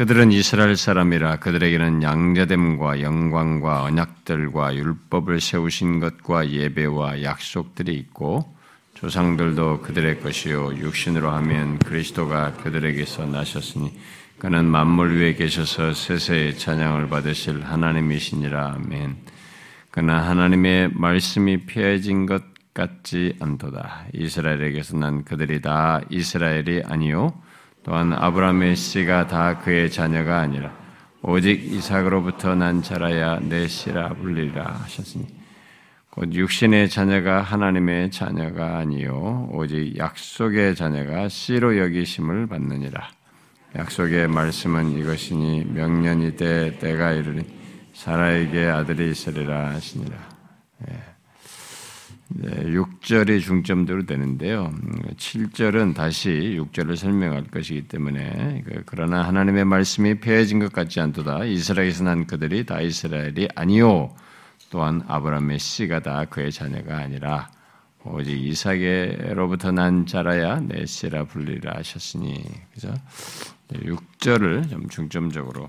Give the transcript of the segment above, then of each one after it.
그들은 이스라엘 사람이라 그들에게는 양자됨과 영광과 언약들과 율법을 세우신 것과 예배와 약속들이 있고 조상들도 그들의 것이요 육신으로 하면 그리스도가 그들에게서 나셨으니 그는 만물 위에 계셔서 세세의 찬양을 받으실 하나님이시니라 아멘. 그러나 하나님의 말씀이 피해진 것 같지 않도다. 이스라엘에게서 난 그들이 다 이스라엘이 아니요 또한 아브라함의 씨가 다 그의 자녀가 아니라 오직 이삭으로부터 난 자라야 내 씨라 불리라 하셨으니 곧 육신의 자녀가 하나님의 자녀가 아니요 오직 약속의 자녀가 씨로 여기심을 받느니라 약속의 말씀은 이것이니 명년이 때 때가 이르니 사라에게 아들이 있으리라 하시니라 예. 네, 6절이 중점대로 되는데요. 7절은 다시 6절을 설명할 것이기 때문에 그, 그러나 하나님의 말씀이 폐해진 것 같지 않도다. 이스라엘에서 난 그들이 다 이스라엘이 아니요. 또한 아브라함의 씨가 다 그의 자녀가 아니라 오직 이삭에로부터 난 자라야 내 씨라 불리라 하셨으니 그래서 6절을 좀 중점적으로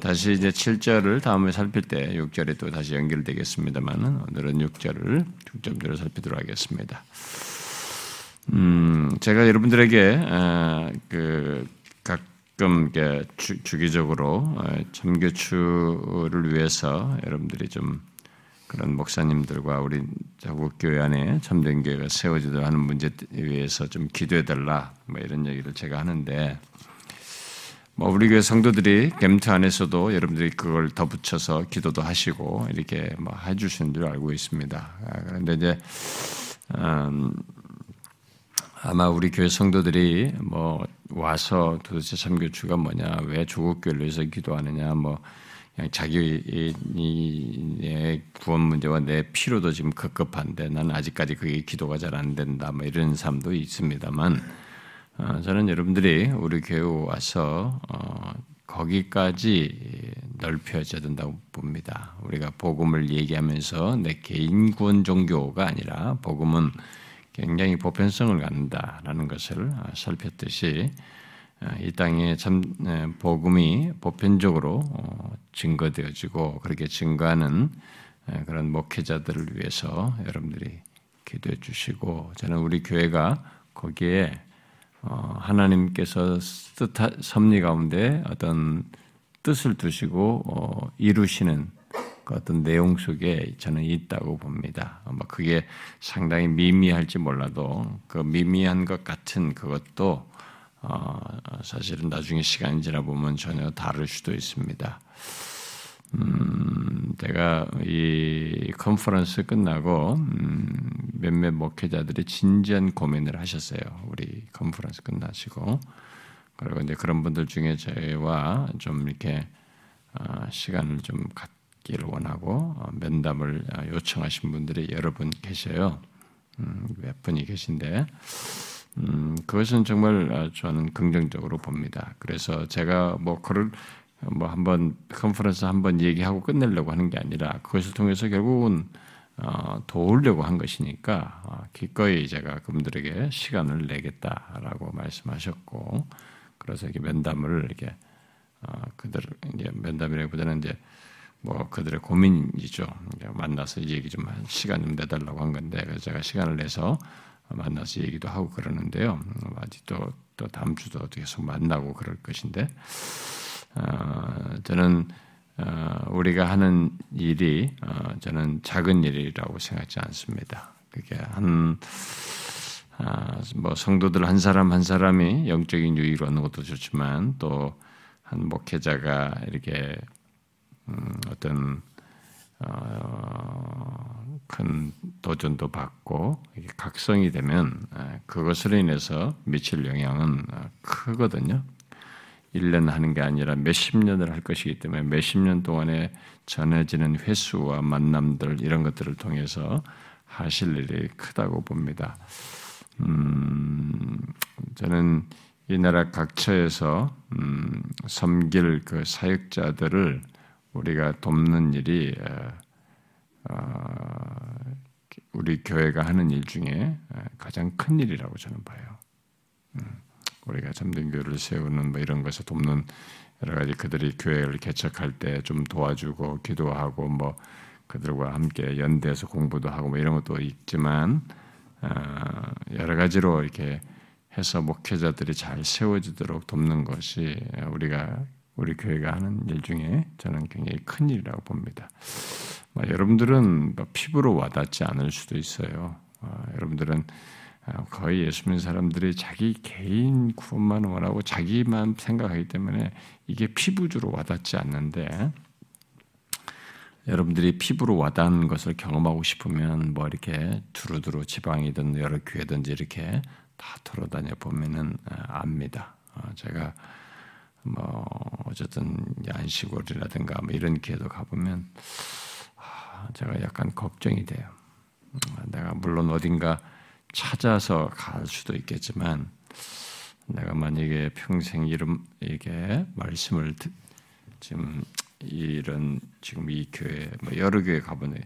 다시 이제 7절을 다음에 살필 때 6절에 또 다시 연결되겠습니다만 오늘은 6절을 중점적으로 살피도록 하겠습니다. 음, 제가 여러분들에게 아, 그 가끔 주, 주기적으로 참교추를 아, 위해서 여러분들이 좀 그런 목사님들과 우리 자국 교회 안에 참된 교회가 세워지도록 하는 문제에 위해서 좀 기도해 달라 뭐 이런 얘기를 제가 하는데 뭐 우리 교회 성도들이 겜트 안에서도 여러분들이 그걸 덧붙여서 기도도 하시고 이렇게 뭐 해주시는 줄 알고 있습니다. 아, 그런데 이제 음, 아마 우리 교회 성도들이 뭐 와서 도대체 참교추가 뭐냐, 왜 조국 교회를 위해서 기도하느냐, 뭐 그냥 자기의 구원 문제와 내 필요도 지금 급급한데 나는 아직까지 그게 기도가 잘 안 된다, 뭐 이런 사람도 있습니다만. 어, 저는 여러분들이 우리 교회 와서 어, 거기까지 넓혀져야 된다고 봅니다. 우리가 복음을 얘기하면서 내 개인 구원 종교가 아니라 복음은 굉장히 보편성을 갖는다라는 것을 어, 살폈듯이 이 땅에 참 복음이 보편적으로 증거되어지고 그렇게 증거하는 그런 목회자들을 위해서 여러분들이 기도해 주시고 저는 우리 교회가 거기에 어, 하나님께서 뜻하, 섭리 가운데 어떤 뜻을 두시고 어, 이루시는 그 어떤 내용 속에 저는 있다고 봅니다. 뭐 그게 상당히 미미할지 몰라도 그 미미한 것 같은 그것도 어, 사실은 나중에 시간이 지나 보면 전혀 다를 수도 있습니다. 음, 제가 이 컨퍼런스 끝나고 음, 몇몇 목회자들이 진지한 고민을 하셨어요. 우리 컨퍼런스 끝나시고 그리고 이제 그런 분들 중에 저와 좀 이렇게 어, 시간을 좀 갖기를 원하고 어, 면담을 어, 요청하신 분들이 여러 분 계셔요. 음, 몇 분이 계신데 음, 그것은 정말 저는 긍정적으로 봅니다. 그래서 제가 뭐 그걸 뭐 한번 컨퍼런스 한번 얘기하고 끝내려고 하는 게 아니라 그것을 통해서 결국은 어, 도우려고 한 것이니까 어, 기꺼이 제가 그분들에게 시간을 내겠다라고 말씀하셨고 그래서 이렇게 면담을 이렇게 어, 그들 이제 면담이라기보다는 이제 뭐 그들의 고민이죠. 만나서 얘기 좀 시간 좀 내달라고 한 건데 그래서 제가 시간을 내서 만나서 얘기도 하고 그러는데요. 아직도 또 다음 주도 계속 만나고 그럴 것인데 어, 저는 어, 우리가 하는 일이 어, 저는 작은 일이라고 생각하지 않습니다. 그게 한 뭐 성도들 한 사람 한 사람이 영적인 유익을 얻는 것도 좋지만 또 한 목회자가 이렇게 음, 어떤 큰 도전도 받고 각성이 되면 그것으로 인해서 미칠 영향은 크거든요. 1년 하는 게 아니라 몇십 년을 할 것이기 때문에 몇십 년 동안에 전해지는 횟수와 만남들 이런 것들을 통해서 하실 일이 크다고 봅니다. 음, 저는 이 나라 각처에서 음, 섬길 그 사역자들을 우리가 돕는 일이 어, 우리 교회가 하는 일 중에 가장 큰 일이라고 저는 봐요. 음. 우리가 참된 교회를 세우는 뭐 이런 것을 돕는 여러 가지 그들이 교회를 개척할 때 좀 도와주고 기도하고 뭐 그들과 함께 연대해서 공부도 하고 뭐 이런 것도 있지만 어, 여러 가지로 이렇게 해서 목회자들이 잘 세워지도록 돕는 것이 우리가 우리 교회가 하는 일 중에 저는 굉장히 큰 일이라고 봅니다. 뭐 여러분들은 뭐 피부로 와닿지 않을 수도 있어요. 어, 여러분들은 어, 거의 예수 믿는 사람들이 자기 개인 구원만 원하고 자기만 생각하기 때문에 이게 피부주로 와닿지 않는데 여러분들이 피부로 와닿는 것을 경험하고 싶으면 뭐 이렇게 두루두루 지방이든 여러 교회든지 이렇게 다 돌아다녀 보면은 어, 압니다. 제가 뭐 어쨌든 안시골이라든가 뭐 이런 기회도 가보면 아, 제가 약간 걱정이 돼요. 내가 물론 어딘가 찾아서 갈 수도 있겠지만 내가 만약에 평생 이름 이게 말씀을 지금 이런 지금 이 교회 뭐 여러 교회 가보네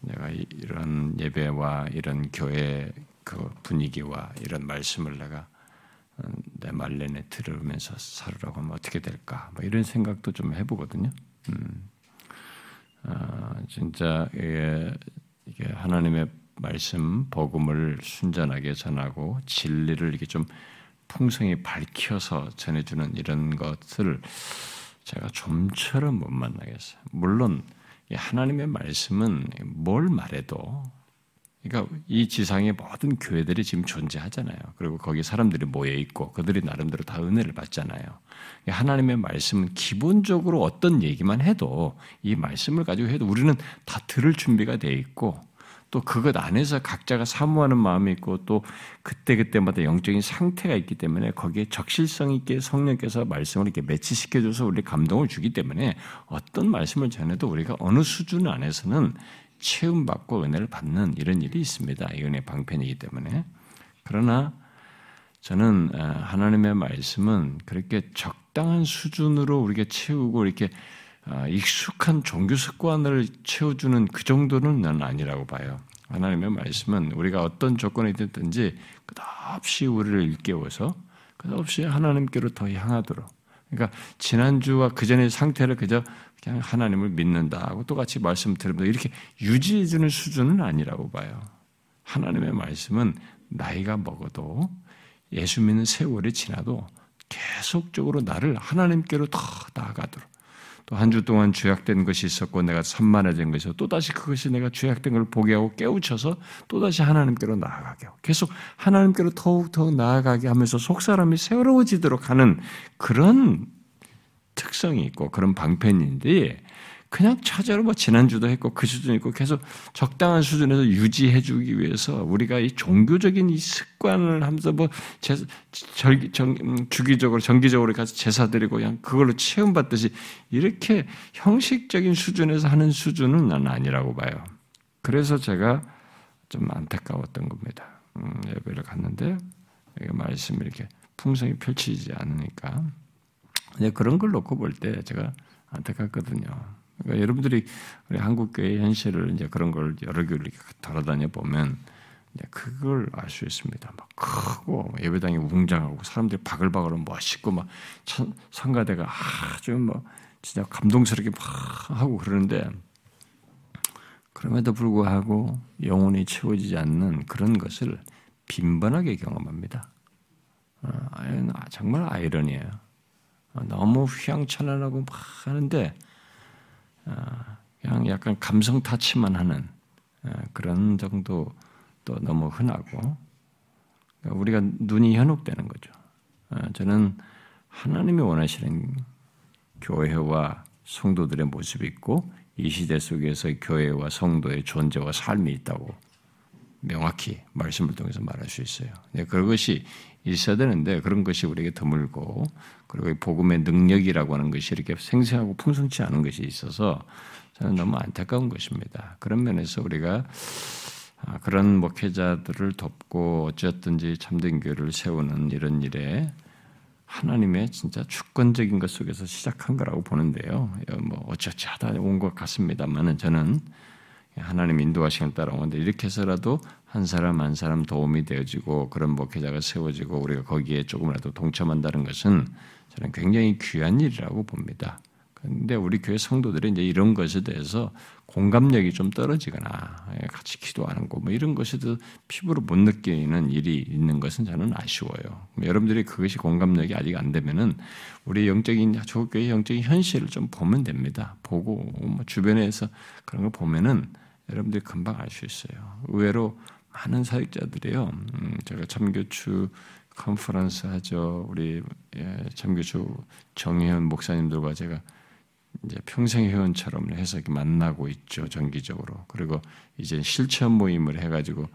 내가 이런 예배와 이런 교회 그 분위기와 이런 말씀을 내가 내 말년에 들으면서 살으라고 하면 어떻게 될까? 뭐 이런 생각도 좀 해보거든요. 음. 아, 진짜 이게, 이게 하나님의 말씀 복음을 순전하게 전하고 진리를 이렇게 좀 풍성히 밝혀서 전해주는 이런 것을 제가 좀처럼 못 만나겠어요. 물론 하나님의 말씀은 뭘 말해도 그러니까 이 지상의 모든 교회들이 지금 존재하잖아요. 그리고 거기 사람들이 모여 있고 그들이 나름대로 다 은혜를 받잖아요. 하나님의 말씀은 기본적으로 어떤 얘기만 해도 이 말씀을 가지고 해도 우리는 다 들을 준비가 돼 있고 또 그것 안에서 각자가 사모하는 마음이 있고 또 그때그때마다 영적인 상태가 있기 때문에 거기에 적실성 있게 성령께서 말씀을 이렇게 매치시켜줘서 우리 감동을 주기 때문에 어떤 말씀을 전해도 우리가 어느 수준 안에서는 체험받고 은혜를 받는 이런 일이 있습니다. 이 은혜 방편이기 때문에. 그러나 저는 어, 하나님의 말씀은 그렇게 적당한 수준으로 우리가 채우고 이렇게 어, 익숙한 종교 습관을 채워주는 그 정도는 난 아니라고 봐요. 하나님의 말씀은 우리가 어떤 조건이 됐든지 끝없이 우리를 일깨워서 끝없이 하나님께로 더 향하도록 그러니까 지난주와 그 전의 상태를 그저 그냥 하나님을 믿는다 하고 똑같이 말씀 들으면 이렇게 유지해주는 수준은 아니라고 봐요. 하나님의 말씀은 나이가 먹어도 예수 믿는 세월이 지나도 계속적으로 나를 하나님께로 더 나아가도록 또 한 주 동안 죄악된 것이 있었고 내가 산만해진 것이 또다시 그것이 내가 죄악된 걸 보게 하고 깨우쳐서 또다시 하나님께로 나아가게 하고 계속 하나님께로 더욱더 나아가게 하면서 속사람이 새로워지도록 하는 그런 특성이 있고 그런 방편인데 그냥 찾아로 뭐 지난주도 했고 그 수준 있고 계속 적당한 수준에서 유지해 주기 위해서 우리가 이 종교적인 이 습관을 하면서 뭐 제, 절, 정, 음, 주기적으로 정기적으로 가서 제사 드리고 그냥 그걸로 체험 받듯이 이렇게 형식적인 수준에서 하는 수준은 난 아니라고 봐요. 그래서 제가 좀 안타까웠던 겁니다. 음, 예배를 갔는데 말씀이 이렇게 풍성히 펼치지 않으니까 이제 그런 걸 놓고 볼 때 제가 안타깝거든요. 그러니까 여러분들이 우리 한국 교회 현실을 이제 그런 걸 여러 교회를 돌아다녀 보면 그걸 알 수 있습니다. 막 크고 예배당이 웅장하고 사람들이 바글바글 멋있고 막 성가대가 아주 뭐 진짜 감동스럽게 막 하고 그러는데 그럼에도 불구하고 영혼이 채워지지 않는 그런 것을 빈번하게 경험합니다. 아, 정말 아이러니예요. 너무 휘황찬란하고 막 하는데 아, 그냥 약간 감성 타치만 하는 아, 그런 정도 또 너무 흔하고 그러니까 우리가 눈이 현혹되는 거죠. 아, 저는 하나님이 원하시는 교회와 성도들의 모습이 있고 이 시대 속에서 교회와 성도의 존재와 삶이 있다고 명확히 말씀을 통해서 말할 수 있어요. 네, 그것이 있어야 되는데 그런 것이 우리에게 드물고 그리고 복음의 능력이라고 하는 것이 이렇게 생생하고 풍성치 않은 것이 있어서 저는 너무 안타까운 것입니다. 그런 면에서 우리가 아, 그런 목회자들을 돕고 어쨌든지 참된 교회를 세우는 이런 일에 하나님의 진짜 주권적인 것 속에서 시작한 거라고 보는데요. 뭐 어찌어찌 하다 온 것 같습니다만은 저는 하나님 인도하시는 따라 오는데 이렇게 해서라도 한 사람 한 사람 도움이 되어지고 그런 목회자가 세워지고 우리가 거기에 조금이라도 동참한다는 것은 저는 굉장히 귀한 일이라고 봅니다. 근데 우리 교회 성도들이 이제 이런 것에 대해서 공감력이 좀 떨어지거나 예, 같이 기도하는 거 뭐 이런 것에도 피부로 못 느끼는 일이 있는 것은 저는 아쉬워요. 여러분들이 그것이 공감력이 아직 안 되면은 우리 영적인 조교의 영적인 현실을 좀 보면 됩니다. 보고 뭐 주변에서 그런 걸 보면은 여러분들이 금방 알 수 있어요. 의외로 많은 사역자들이요. 음, 제가 참교추 컨퍼런스 하죠. 우리 예, 참교추 정혜원 목사님들과 제가 이제 평생 회원처럼 해서 만나고 있죠. 정기적으로. 그리고 이제 실천 모임을 해가지고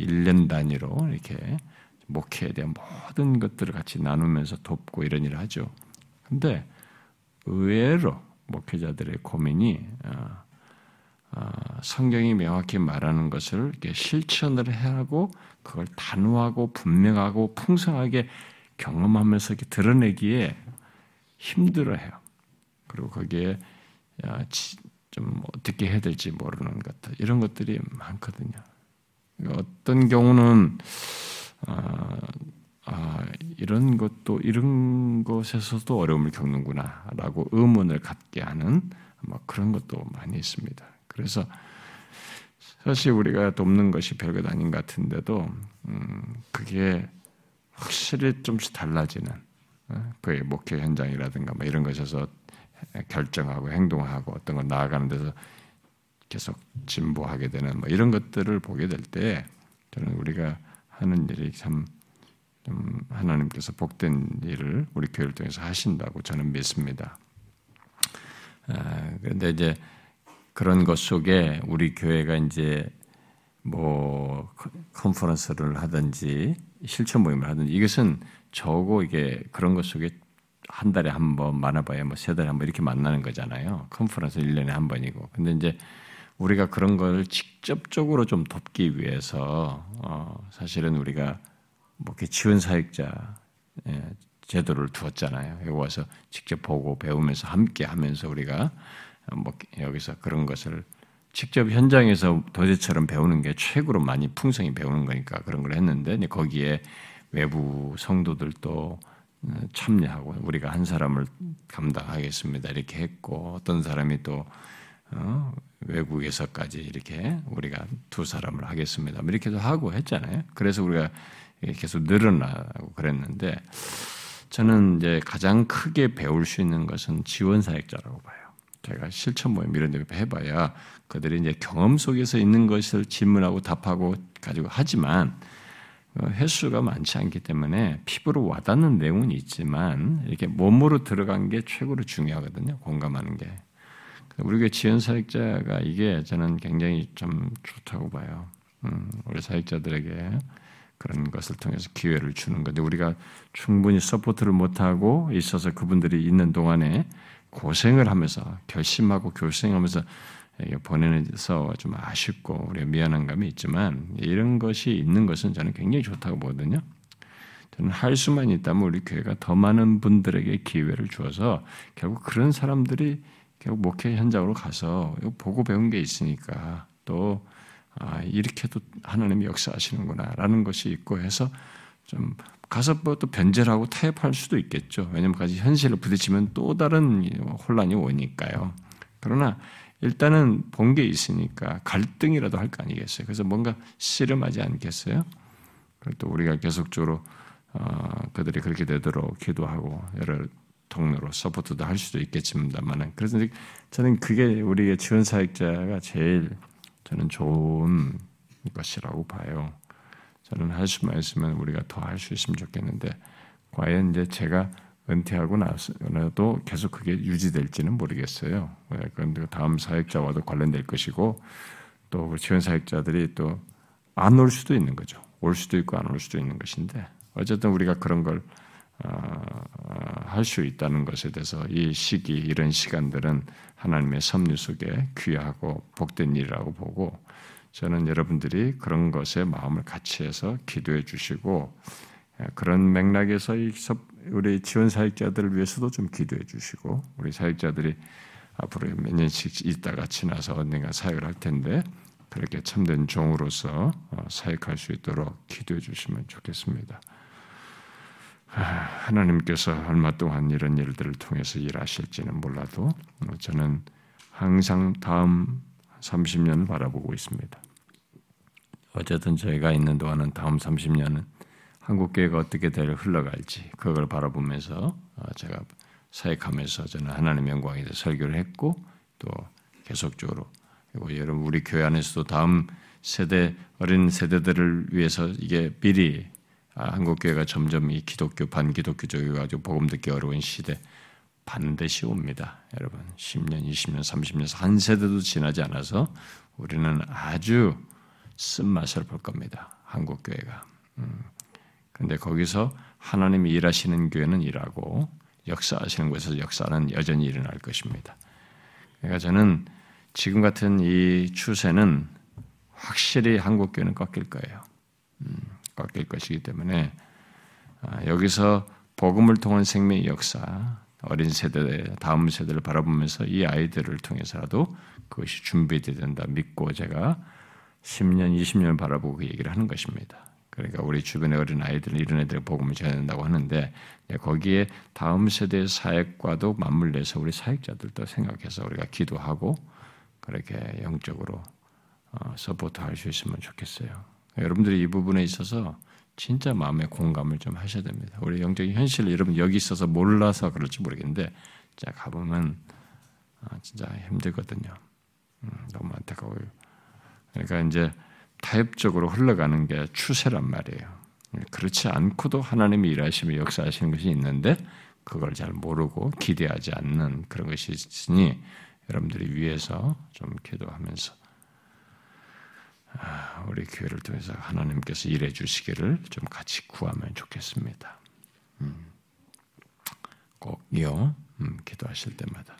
1년 단위로 이렇게 목회에 대한 모든 것들을 같이 나누면서 돕고 이런 일을 하죠. 근데 의외로 목회자들의 고민이 어, 어, 성경이 명확히 말하는 것을 실천을 하고 그걸 단호하고 분명하고 풍성하게 경험하면서 이렇게 드러내기에 힘들어해요. 그리고 거기에 좀 어떻게 해야 될지 모르는 것들 이런 것들이 많거든요. 어떤 경우는 아, 아, 이런 것도 이런 것에서도 어려움을 겪는구나라고 의문을 갖게 하는 뭐 그런 것도 많이 있습니다. 그래서 사실 우리가 돕는 것이 별것 아닌 것 같은데도 음, 그게 확실히 좀씩 달라지는 어, 그의 목회 현장이라든가 뭐 이런 것에서 결정하고 행동하고 어떤 걸 나아가는 데서 계속 진보하게 되는 뭐 이런 것들을 보게 될 때 저는 우리가 하는 일이 참 하나님께서 복된 일을 우리 교회를 통해서 하신다고 저는 믿습니다. 아, 그런데 이제 그런 것 속에 우리 교회가 이제 뭐 컨퍼런스를 하든지 실천 모임을 하든지 이것은 저고 이게 그런 것 속에 한 달에 한 번, 많아봐야 뭐 세 달에 한 번 이렇게 만나는 거잖아요. 컨퍼런스 1년에 한 번이고. 근데 이제 우리가 그런 걸 직접적으로 좀 돕기 위해서 어, 사실은 우리가 뭐 이렇게 지원 사역자 예, 제도를 두었잖아요. 여기 와서 직접 보고 배우면서 함께 하면서 우리가 뭐 여기서 그런 것을 직접 현장에서 도제처럼 배우는 게 최고로 많이 풍성히 배우는 거니까 그런 걸 했는데 거기에 외부 성도들도 참여하고 우리가 한 사람을 감당하겠습니다. 이렇게 했고 어떤 사람이 또 어, 외국에서까지 이렇게 우리가 두 사람을 하겠습니다. 뭐 이렇게도 하고 했잖아요. 그래서 우리가 계속 늘어나고 그랬는데 저는 이제 가장 크게 배울 수 있는 것은 지원 사역자라고 봐요. 제가 실천 모임 이런 데 해봐야 그들이 이제 경험 속에서 있는 것을 질문하고 답하고 가지고 하지만 어, 횟수가 많지 않기 때문에 피부로 와닿는 내용은 있지만 이렇게 몸으로 들어간 게 최고로 중요하거든요. 공감하는 게. 우리가 지연 사역자가 이게 저는 굉장히 좀 좋다고 봐요. 음, 우리 사역자들에게 그런 것을 통해서 기회를 주는 건데 우리가 충분히 support를 못하고 있어서 그분들이 있는 동안에 고생을 하면서 결심하고 교생하면서 보내서 좀 아쉽고 우리가 미안한 감이 있지만 이런 것이 있는 것은 저는 굉장히 좋다고 보거든요. 저는 할 수만 있다면 우리 교회가 더 많은 분들에게 기회를 주어서 결국 그런 사람들이 결국 목회 현장으로 가서 보고 배운 게 있으니까 또 아, 이렇게도 하나님이 역사하시는구나라는 것이 있고 해서 좀 가서 뭐또 변절하고 타협할 수도 있겠죠. 왜냐면 까지 현실을 부딪히면 또 다른 혼란이 오니까요. 그러나 일단은 본 게 있으니까 갈등이라도 할 거 아니겠어요. 그래서 뭔가 씨름하지 않겠어요? 또 우리가 계속적으로 어, 그들이 그렇게 되도록 기도하고 여러 통로로 서포트도 할 수도 있겠지만은 그래서 저는 그게 우리의 지원 사역자가 제일 저는 좋은 것이라고 봐요. 저는 할 수만 있으면 우리가 더 할 수 있으면 좋겠는데 과연 이제 제가 은퇴하고 나서도 계속 그게 유지될지는 모르겠어요. 그런데 다음 사역자와도 관련될 것이고 또 지원 사역자들이 또 안 올 수도 있는 거죠. 올 수도 있고 안 올 수도 있는 것인데 어쨌든 우리가 그런 걸 할수 어, 있다는 것에 대해서 이 시기 이런 시간들은 하나님의 섭리 속에 귀하고 복된 일이라고 보고 저는 여러분들이 그런 것에 마음을 같이 해서 기도해 주시고 그런 맥락에서 우리 지원 사역자들을 위해서도 좀 기도해 주시고 우리 사역자들이 앞으로 몇 년씩 있다가 지나서 언젠가 사역을 할 텐데 그렇게 참된 종으로서 어, 사역할 수 있도록 기도해 주시면 좋겠습니다. 아, 하나님께서 얼마 동안 이런 일들을 통해서 일하실지는 몰라도 어, 저는 항상 다음 30년을 바라보고 있습니다. 어쨌든 저희가 있는 동안은 다음 30년은 한국 교회가 어떻게 될 흘러갈지 그걸 바라보면서 어, 제가 사역하면서 저는 하나님 영광에 대해 설교를 했고 또 계속적으로 그리고 여러분 우리 교회 안에서도 다음 세대 어린 세대들을 위해서 이게 미리 아, 한국 교회가 점점 이 기독교 반기독교적이 가지고 복음 듣기 어려운 시대 반드시 옵니다. 여러분 10년, 20년, 30년 한 세대도 지나지 않아서 우리는 아주 쓴맛을 볼 겁니다. 한국 교회가. 음. 근데 거기서 하나님이 일하시는 교회는 일하고 역사하시는 곳에서 역사는 여전히 일어날 것입니다. 그러니까 저는 지금 같은 이 추세는 확실히 한국 교회는 꺾일 거예요. 음, 꺾일 것이기 때문에 아, 여기서 복음을 통한 생명의 역사, 어린 세대, 다음 세대를 바라보면서 이 아이들을 통해서라도 그것이 준비된다 믿고 제가 10년, 20년을 바라보고 그 얘기를 하는 것입니다. 그러니까 우리 주변의 어린 아이들 이런 애들 복음을 전한다고 하는데 거기에 다음 세대의 사역과도 맞물려서 우리 사역자들도 생각해서 우리가 기도하고 그렇게 영적으로 어, 서포트할 수 있으면 좋겠어요. 여러분들이 이 부분에 있어서 진짜 마음의 공감을 좀 하셔야 됩니다. 우리 영적인 현실 여러분 여기 있어서 몰라서 그럴지 모르겠는데 자 가보면 아, 진짜 힘들거든요. 음, 너무 안타까워요. 그러니까 이제 타협적으로 흘러가는 게 추세란 말이에요. 그렇지 않고도 하나님이 일하시며 역사하시는 것이 있는데 그걸 잘 모르고 기대하지 않는 그런 것이 있으니 여러분들이 위해서 좀 기도하면서 아, 우리 교회를 통해서 하나님께서 일해 주시기를 좀 같이 구하면 좋겠습니다. 음, 꼭요, 음, 기도하실 때마다.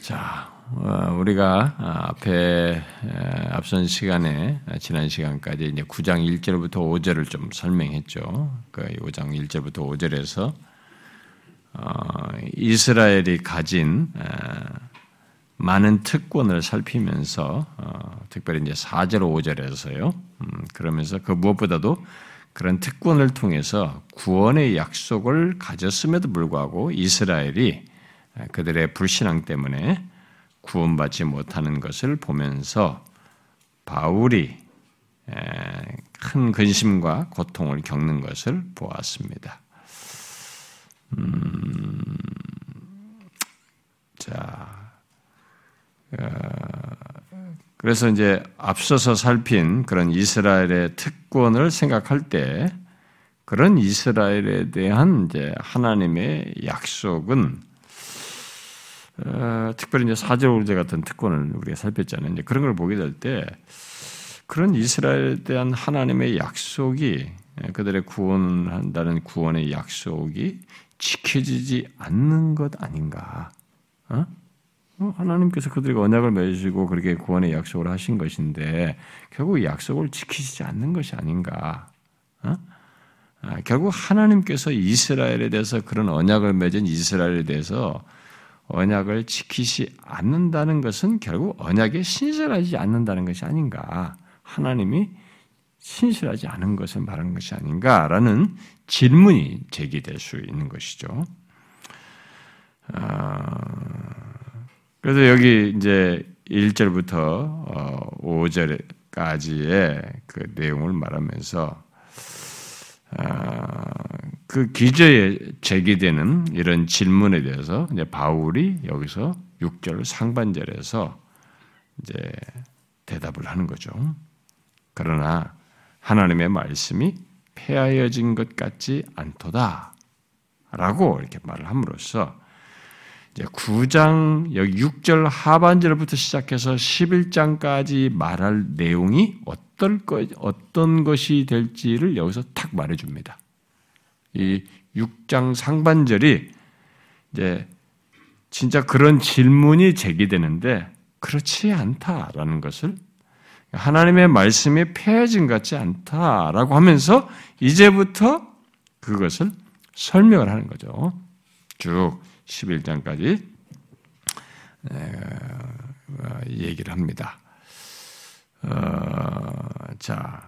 자, 어, 우리가 앞에 앞선 시간에 지난 시간까지 이제 9장 1절부터 5절을 좀 설명했죠. 그 5장 1절부터 5절에서 어, 이스라엘이 가진 많은 특권을 살피면서 어, 특별히 이제 4절 5절에서요. 음, 그러면서 그 무엇보다도 그런 특권을 통해서 구원의 약속을 가졌음에도 불구하고 이스라엘이 그들의 불신앙 때문에 구원받지 못하는 것을 보면서 바울이 큰 근심과 고통을 겪는 것을 보았습니다. 음, 자, 어, 그래서 이제 앞서서 살핀 그런 이스라엘의 특권을 생각할 때 그런 이스라엘에 대한 이제 하나님의 약속은 어, 특별히 이제 사제올제 같은 특권을 우리가 살폈잖아요. 이제 그런 걸 보게 될 때 그런 이스라엘에 대한 하나님의 약속이 예, 그들의 구원한다는 구원의 약속이 지켜지지 않는 것 아닌가? 어? 어 하나님께서 그들에게 언약을 맺으시고 그렇게 구원의 약속을 하신 것인데 결국 약속을 지키지 않는 것이 아닌가? 어? 아, 결국 하나님께서 이스라엘에 대해서 그런 언약을 맺은 이스라엘에 대해서 언약을 지키지 않는다는 것은 결국 언약에 신실하지 않는다는 것이 아닌가. 하나님이 신실하지 않은 것을 말하는 것이 아닌가라는 질문이 제기될 수 있는 것이죠. 아, 그래서 여기 이제 1절부터 5절까지의 어, 그 내용을 말하면서 아, 그 기저에 제기되는 이런 질문에 대해서 이제 바울이 여기서 6절 상반절에서 이제 대답을 하는 거죠. 그러나 하나님의 말씀이 폐하여진 것 같지 않도다. 라고 이렇게 말을 함으로써 이제 9장 여기 6절 하반절부터 시작해서 11장까지 말할 내용이 어 떨 것 어떤 것이 될지를 여기서 탁 말해 줍니다. 이 6장 상반절이 이제 진짜 그런 질문이 제기되는데 그렇지 않다라는 것을 하나님의 말씀이 폐해진 같지 않다라고 하면서 이제부터 그것을 설명을 하는 거죠. 쭉 11장까지 얘기를 합니다. 어, 자,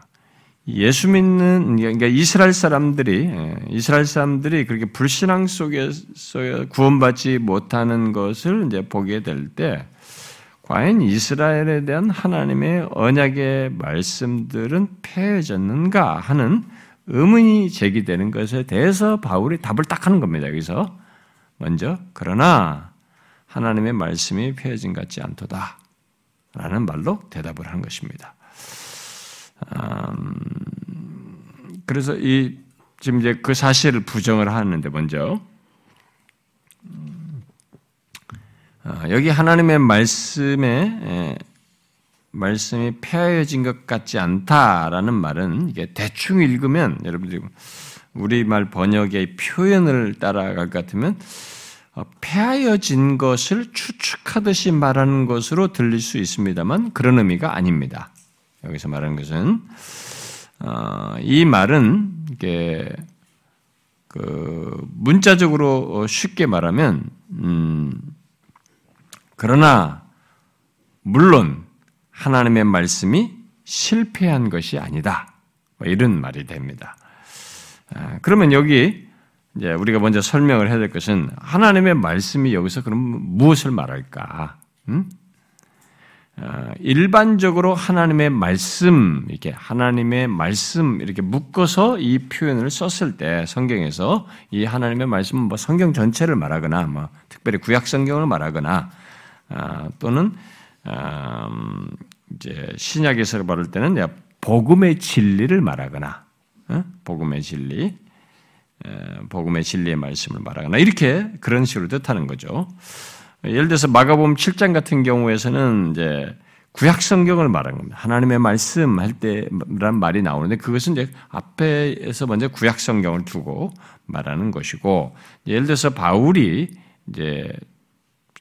예수 믿는 그러니까 이스라엘 사람들이 예, 이스라엘 사람들이 그렇게 불신앙 속에서 구원받지 못하는 것을 이제 보게 될 때 과연 이스라엘에 대한 하나님의 언약의 말씀들은 폐해졌는가 하는 의문이 제기되는 것에 대해서 바울이 답을 딱 하는 겁니다. 여기서 먼저 그러나 하나님의 말씀이 폐해진 것 같지 않도다 라는 말로 대답을 한 것입니다. 음, 그래서 이 지금 이제 그 사실을 부정을 하는데 먼저 어, 여기 하나님의 말씀에 말씀이 폐하여진 것 같지 않다라는 말은 이게 대충 읽으면 여러분들이 우리말 번역의 표현을 따라갈 것 같으면 어, 폐하여진 것을 추측하듯이 말하는 것으로 들릴 수 있습니다만 그런 의미가 아닙니다. 여기서 말하는 것은 어, 이 말은 이게 그 문자적으로 쉽게 말하면 음, 그러나 물론 하나님의 말씀이 실패한 것이 아니다. 뭐 이런 말이 됩니다. 아, 그러면 여기 이제 우리가 먼저 설명을 해야 될 것은 하나님의 말씀이 여기서 그럼 무엇을 말할까? 음? 어, 일반적으로 하나님의 말씀, 이렇게 하나님의 말씀 이렇게 묶어서 이 표현을 썼을 때 성경에서 이 하나님의 말씀은 뭐 성경 전체를 말하거나 뭐 특별히 구약 성경을 말하거나 아, 또는 음, 이제 신약에서 말할 때는 복음의 진리를 말하거나 어? 복음의 진리, 복음의 진리의 말씀을 말하거나 이렇게 그런 식으로 뜻하는 거죠. 예를 들어서 마가복음 7장 같은 경우에서는 이제 구약 성경을 말하는 겁니다. 하나님의 말씀 할 때란 말이 나오는데 그것은 이제 앞에서 먼저 구약 성경을 두고 말하는 것이고 예를 들어서 바울이 이제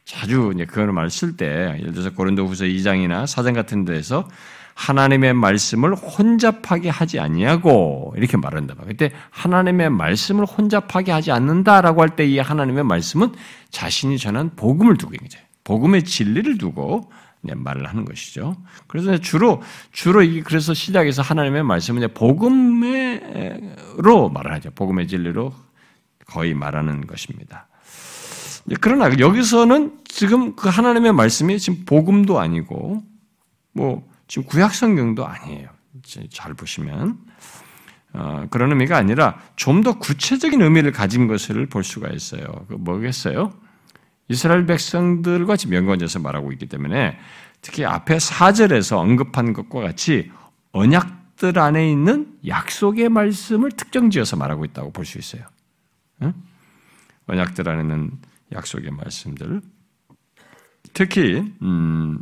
자주 이제 그런 말을 쓸 때 예를 들어서 고린도후서 2장이나 4장 같은 데에서 하나님의 말씀을 혼잡하게 하지 아니하고 이렇게 말한다. 그때 하나님의 말씀을 혼잡하게 하지 않는다라고 할 때 이 하나님의 말씀은 자신이 전한 복음을 두고 있는 거죠. 복음의 진리를 두고 말을 하는 것이죠. 그래서 주로 주로 이 그래서 시작에서 하나님의 말씀은 복음으로 말하죠. 복음의 진리로 거의 말하는 것입니다. 그러나 여기서는 지금 그 하나님의 말씀이 지금 복음도 아니고 뭐 지금 구약 성경도 아니에요. 잘 보시면 어, 그런 의미가 아니라 좀 더 구체적인 의미를 가진 것을 볼 수가 있어요. 그 뭐겠어요? 이스라엘 백성들과 지금 연관돼서 말하고 있기 때문에 특히 앞에 4절에서 언급한 것과 같이 언약들 안에 있는 약속의 말씀을 특정지어서 말하고 있다고 볼 수 있어요. 응? 언약들 안에 있는 약속의 말씀들. 특히 음,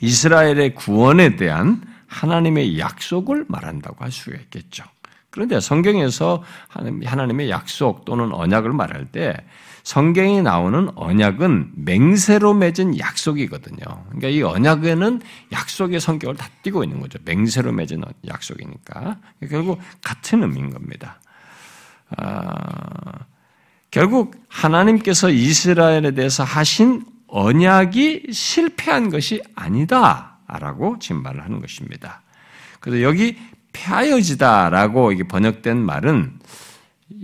이스라엘의 구원에 대한 하나님의 약속을 말한다고 할 수가 있겠죠. 그런데 성경에서 하나님의 약속 또는 언약을 말할 때 성경에 나오는 언약은 맹세로 맺은 약속이거든요. 그러니까 이 언약에는 약속의 성격을 다 띠고 있는 거죠. 맹세로 맺은 약속이니까. 결국 같은 의미인 겁니다. 아, 결국 하나님께서 이스라엘에 대해서 하신 언약이 실패한 것이 아니다라고 지금 말을 하는 것입니다. 그래서 여기 폐하여지다라고 번역된 말은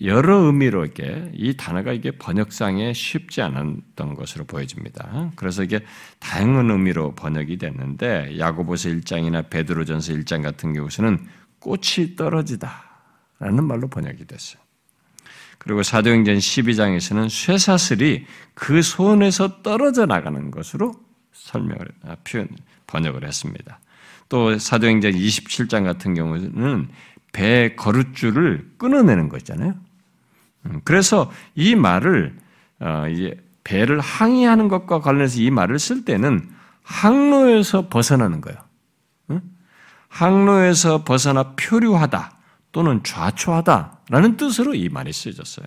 여러 의미로 이게 이 단어가 이게 번역상에 쉽지 않았던 것으로 보여집니다. 그래서 이게 다양한 의미로 번역이 됐는데 야고보서 1장이나 베드로전서 1장 같은 경우에는 꽃이 떨어지다라는 말로 번역이 됐어요. 그리고 사도행전 12장에서는 쇠사슬이 그 손에서 떨어져 나가는 것으로 설명을 아, 표현 번역을 했습니다. 또 사도행전 27장 같은 경우는 배 거룻줄을 끊어내는 거잖아요. 음, 그래서 이 말을 어, 배를 항의하는 것과 관련해서 이 말을 쓸 때는 항로에서 벗어나는 거예요. 항로에서 벗어나 표류하다 또는 좌초하다라는 뜻으로 이 말이 쓰여졌어요.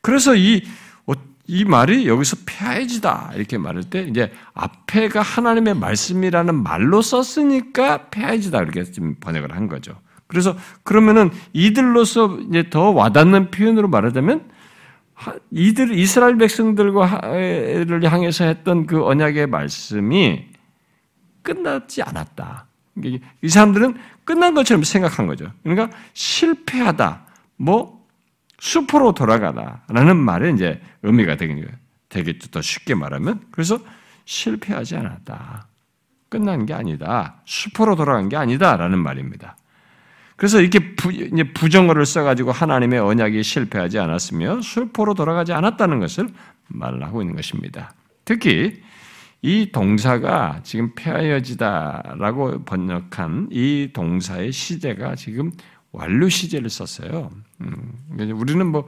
그래서 이, 어, 이 말이 여기서 폐해지다 이렇게 말할 때 이제 앞에가 하나님의 말씀이라는 말로 썼으니까 폐해지다 이렇게 좀 번역을 한 거죠. 그래서 그러면은 이들로서 이제 더 와닿는 표현으로 말하자면 이들 이스라엘 백성들과를 향해서 했던 그 언약의 말씀이 끝나지 않았다. 이 사람들은 끝난 것처럼 생각한 거죠. 그러니까 실패하다, 뭐 수포로 돌아가다라는 말에 이제 의미가 되겠죠. 되겠죠. 더 쉽게 말하면 그래서 실패하지 않았다. 끝난 게 아니다. 수포로 돌아간 게 아니다라는 말입니다. 그래서 이렇게 부, 부정어를 써가지고 하나님의 언약이 실패하지 않았으며 수포로 돌아가지 않았다는 것을 말하고 있는 것입니다. 특히 이 동사가 지금 폐하여지다라고 번역한 이 동사의 시제가 지금 완료 시제를 썼어요. 음, 우리는 뭐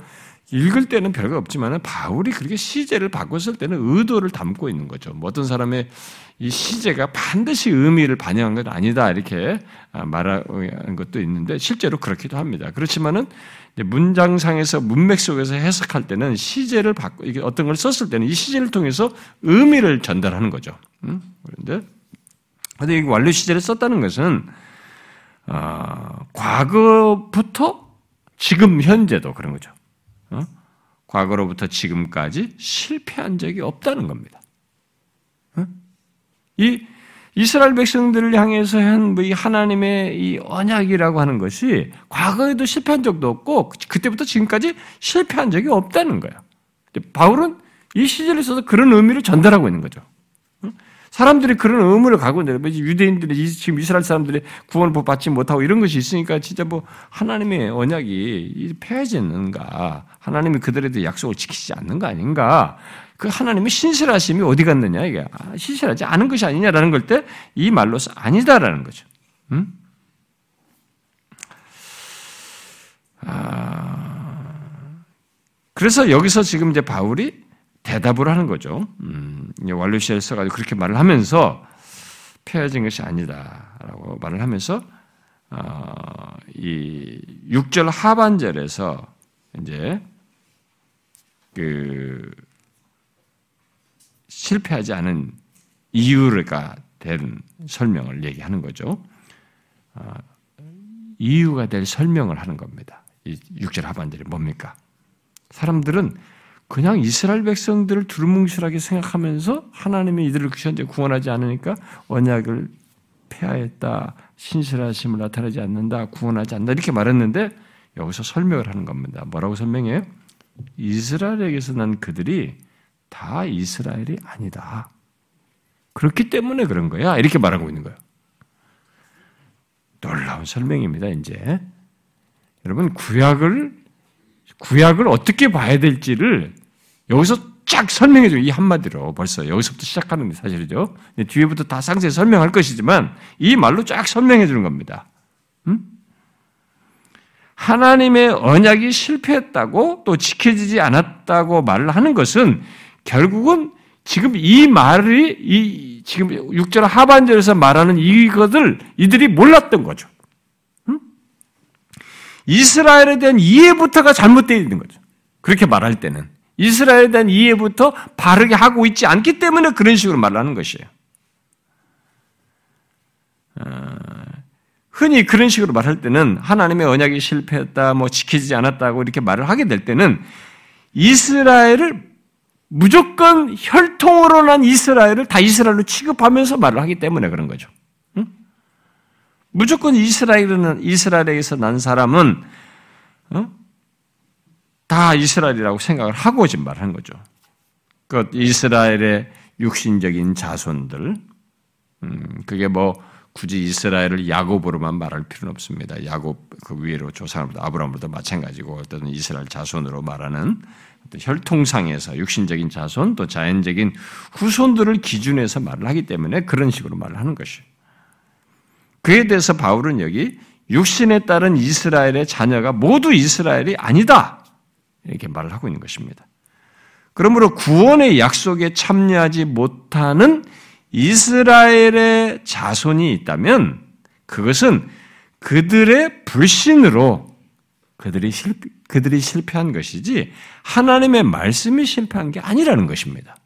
읽을 때는 별거 없지만 바울이 그렇게 시제를 바꿨을 때는 의도를 담고 있는 거죠. 뭐 어떤 사람의 이 시제가 반드시 의미를 반영한 건 아니다 이렇게 말하는 것도 있는데 실제로 그렇기도 합니다. 그렇지만은 문장상에서 문맥 속에서 해석할 때는 시제를 바꿔 이게 어떤 걸 썼을 때는 이 시제를 통해서 의미를 전달하는 거죠. 음? 그런데 근데 이 완료 시제를 썼다는 것은 어, 과거부터 지금 현재도 그런 거죠. 어? 과거로부터 지금까지 실패한 적이 없다는 겁니다. 어? 이 이스라엘 백성들을 향해서 한뭐 하나님의 이 언약이라고 하는 것이 과거에도 실패한 적도 없고 그때부터 지금까지 실패한 적이 없다는 거예요. 바울은 이 시절에 있어서 그런 의미를 전달하고 있는 거죠. 사람들이 그런 의무를 갖고 있는데 뭐 유대인들이 지금 이스라엘 사람들이 구원을 받지 못하고 이런 것이 있으니까 진짜 뭐 하나님의 언약이 폐해지는가 하나님이 그들에 대해 약속을 지키지 않는 거 아닌가 그 하나님의 신실하심이 어디 갔느냐 이게 아, 신실하지 않은 것이 아니냐라는 걸 때 이 말로서 아니다라는 거죠. 음? 아, 그래서 여기서 지금 이제 바울이 대답을 하는 거죠. 음, 완료시에 써가지고 그렇게 말을 하면서 폐해진 것이 아니다라고 말을 하면서 어, 이 6절 하반절에서 이제 그 실패하지 않은 이유가 된 설명을 얘기하는 거죠. 어, 이유가 될 설명을 하는 겁니다. 이 6절 하반절이 뭡니까? 사람들은 그냥 이스라엘 백성들을 두루뭉실하게 생각하면서 하나님이 이들을 현재 구원하지 않으니까 언약을 폐하했다, 신실하심을 나타내지 않는다, 구원하지 않는다 이렇게 말했는데 여기서 설명을 하는 겁니다. 뭐라고 설명해요? 이스라엘에게서 난 그들이 다 이스라엘이 아니다. 그렇기 때문에 그런 거야. 이렇게 말하고 있는 거예요. 놀라운 설명입니다, 이제. 여러분, 구약을, 구약을 어떻게 봐야 될지를 여기서 쫙 설명해줘. 이 한마디로 벌써 여기서부터 시작하는 게 사실이죠. 뒤에부터 다 상세히 설명할 것이지만 이 말로 쫙 설명해 주는 겁니다. 음? 하나님의 언약이 실패했다고 또 지켜지지 않았다고 말을 하는 것은 결국은 지금 이 말이 이 지금 6절 하반절에서 말하는 이것을 이들이 몰랐던 거죠. 음? 이스라엘에 대한 이해부터가 잘못되어 있는 거죠. 그렇게 말할 때는 이스라엘에 대한 이해부터 바르게 하고 있지 않기 때문에 그런 식으로 말하는 것이에요. 어, 흔히 그런 식으로 말할 때는 하나님의 언약이 실패했다, 뭐 지키지 않았다고 이렇게 말을 하게 될 때는 이스라엘을 무조건 혈통으로 난 이스라엘을 다 이스라엘로 취급하면서 말을 하기 때문에 그런 거죠. 응? 무조건 이스라엘은 이스라엘에서 난 사람은 어? 다 이스라엘이라고 생각을 하고 지금 말하는 거죠. 그 이스라엘의 육신적인 자손들, 음, 그게 뭐 굳이 이스라엘을 야곱으로만 말할 필요는 없습니다. 야곱 그 위로 조상으로부터 아브라함으로도 마찬가지고 어떤 이스라엘 자손으로 말하는 혈통상에서 육신적인 자손 또 자연적인 후손들을 기준해서 말을 하기 때문에 그런 식으로 말을 하는 것이에요. 그에 대해서 바울은 여기 육신에 따른 이스라엘의 자녀가 모두 이스라엘이 아니다. 이렇게 말을 하고 있는 것입니다. 그러므로 구원의 약속에 참여하지 못하는 이스라엘의 자손이 있다면 그것은 그들의 불신으로 그들이 그들이 실패한 것이지 하나님의 말씀이 실패한 게 아니라는 것입니다.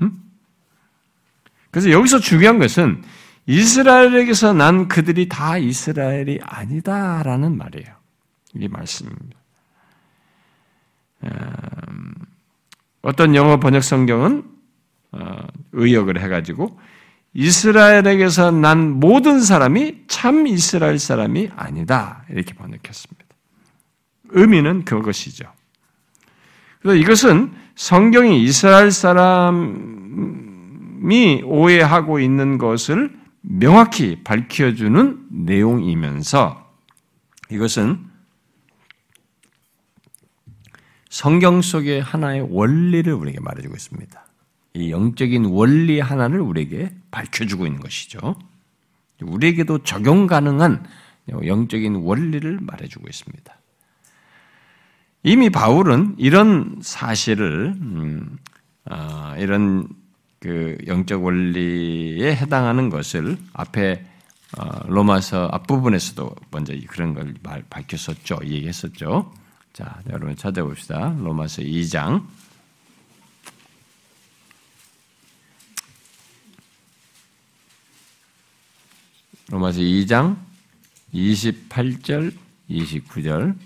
음? 그래서 여기서 중요한 것은 이스라엘에게서 난 그들이 다 이스라엘이 아니다라는 말이에요. 이 말씀입니다. 어떤 영어 번역 성경은 어, 의역을 해가지고 이스라엘에게서 난 모든 사람이 참 이스라엘 사람이 아니다. 이렇게 번역했습니다. 의미는 그것이죠. 그래서 이것은 성경이 이스라엘 사람이 오해하고 있는 것을 명확히 밝혀주는 내용이면서 이것은 성경 속의 하나의 원리를 우리에게 말해주고 있습니다. 이 영적인 원리 하나를 우리에게 밝혀주고 있는 것이죠. 우리에게도 적용 가능한 영적인 원리를 말해주고 있습니다. 이미 바울은 이런 사실을 음, 어, 이런 그 영적 원리에 해당하는 것을 앞에 어, 로마서 앞부분에서도 먼저 그런 걸 말, 밝혔었죠. 얘기했었죠. 자, 여러분 찾아봅시다. 로마서 2장. 로마서 2장 28절, 29절.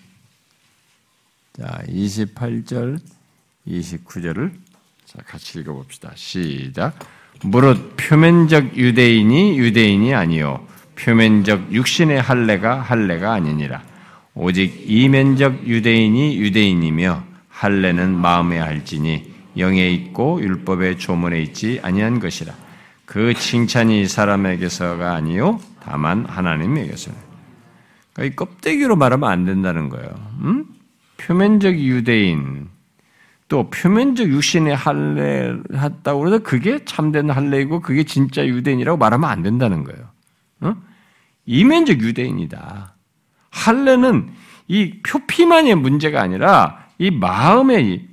자, 28절, 29절을 자, 같이 읽어봅시다. 시작. 무릇 표면적 유대인이 유대인이 아니요 표면적 육신의 할례가 할례가 아니니라. 오직 이면적 유대인이 유대인이며 할례는 마음에 할지니 영에 있고 율법의 조문에 있지 아니한 것이라. 그 칭찬이 사람에게서가 아니요 다만 하나님에게서. 그러니까 이 껍데기로 말하면 안 된다는 거예요. 음? 표면적 유대인 또 표면적 육신의 할례 했다고 해서 그게 참된 할례이고 그게 진짜 유대인이라고 말하면 안 된다는 거예요. 어? 이면적 유대인이다. 할례는 이 표피만의 문제가 아니라 이 마음의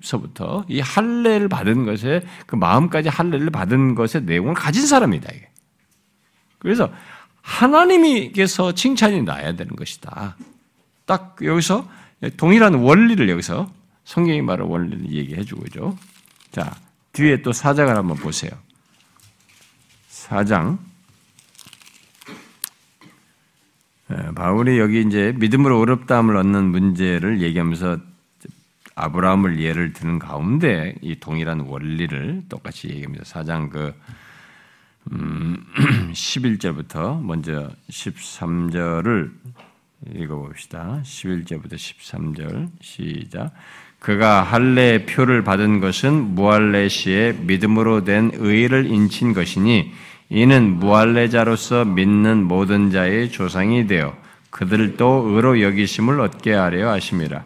서부터 이 할례를 받은 것에 그 마음까지 할례를 받은 것의 내용을 가진 사람이다 이게. 그래서 하나님께서 칭찬이 나야 되는 것이다. 딱 여기서 동일한 원리를 여기서 성경이 말하는 원리를 얘기해 주고 죠 자, 뒤에 또 사장을 한번 보세요. 사장 예, 바울이 여기 이제 믿음으로 어렵다함을 얻는 문제를 얘기하면서 아브라함을 예를 드는 가운데 이 동일한 원리를 똑같이 얘기합니다. 사장 그 음, 11절부터 먼저 13절을 읽어봅시다. 11절부터 13절 시작. 그가 할례 표를 받은 것은 무할례 시에 믿음으로 된 의를 인친 것이니 이는 무할례자로서 믿는 모든 자의 조상이 되어 그들도 의로 여기심을 얻게 하려 하심이라.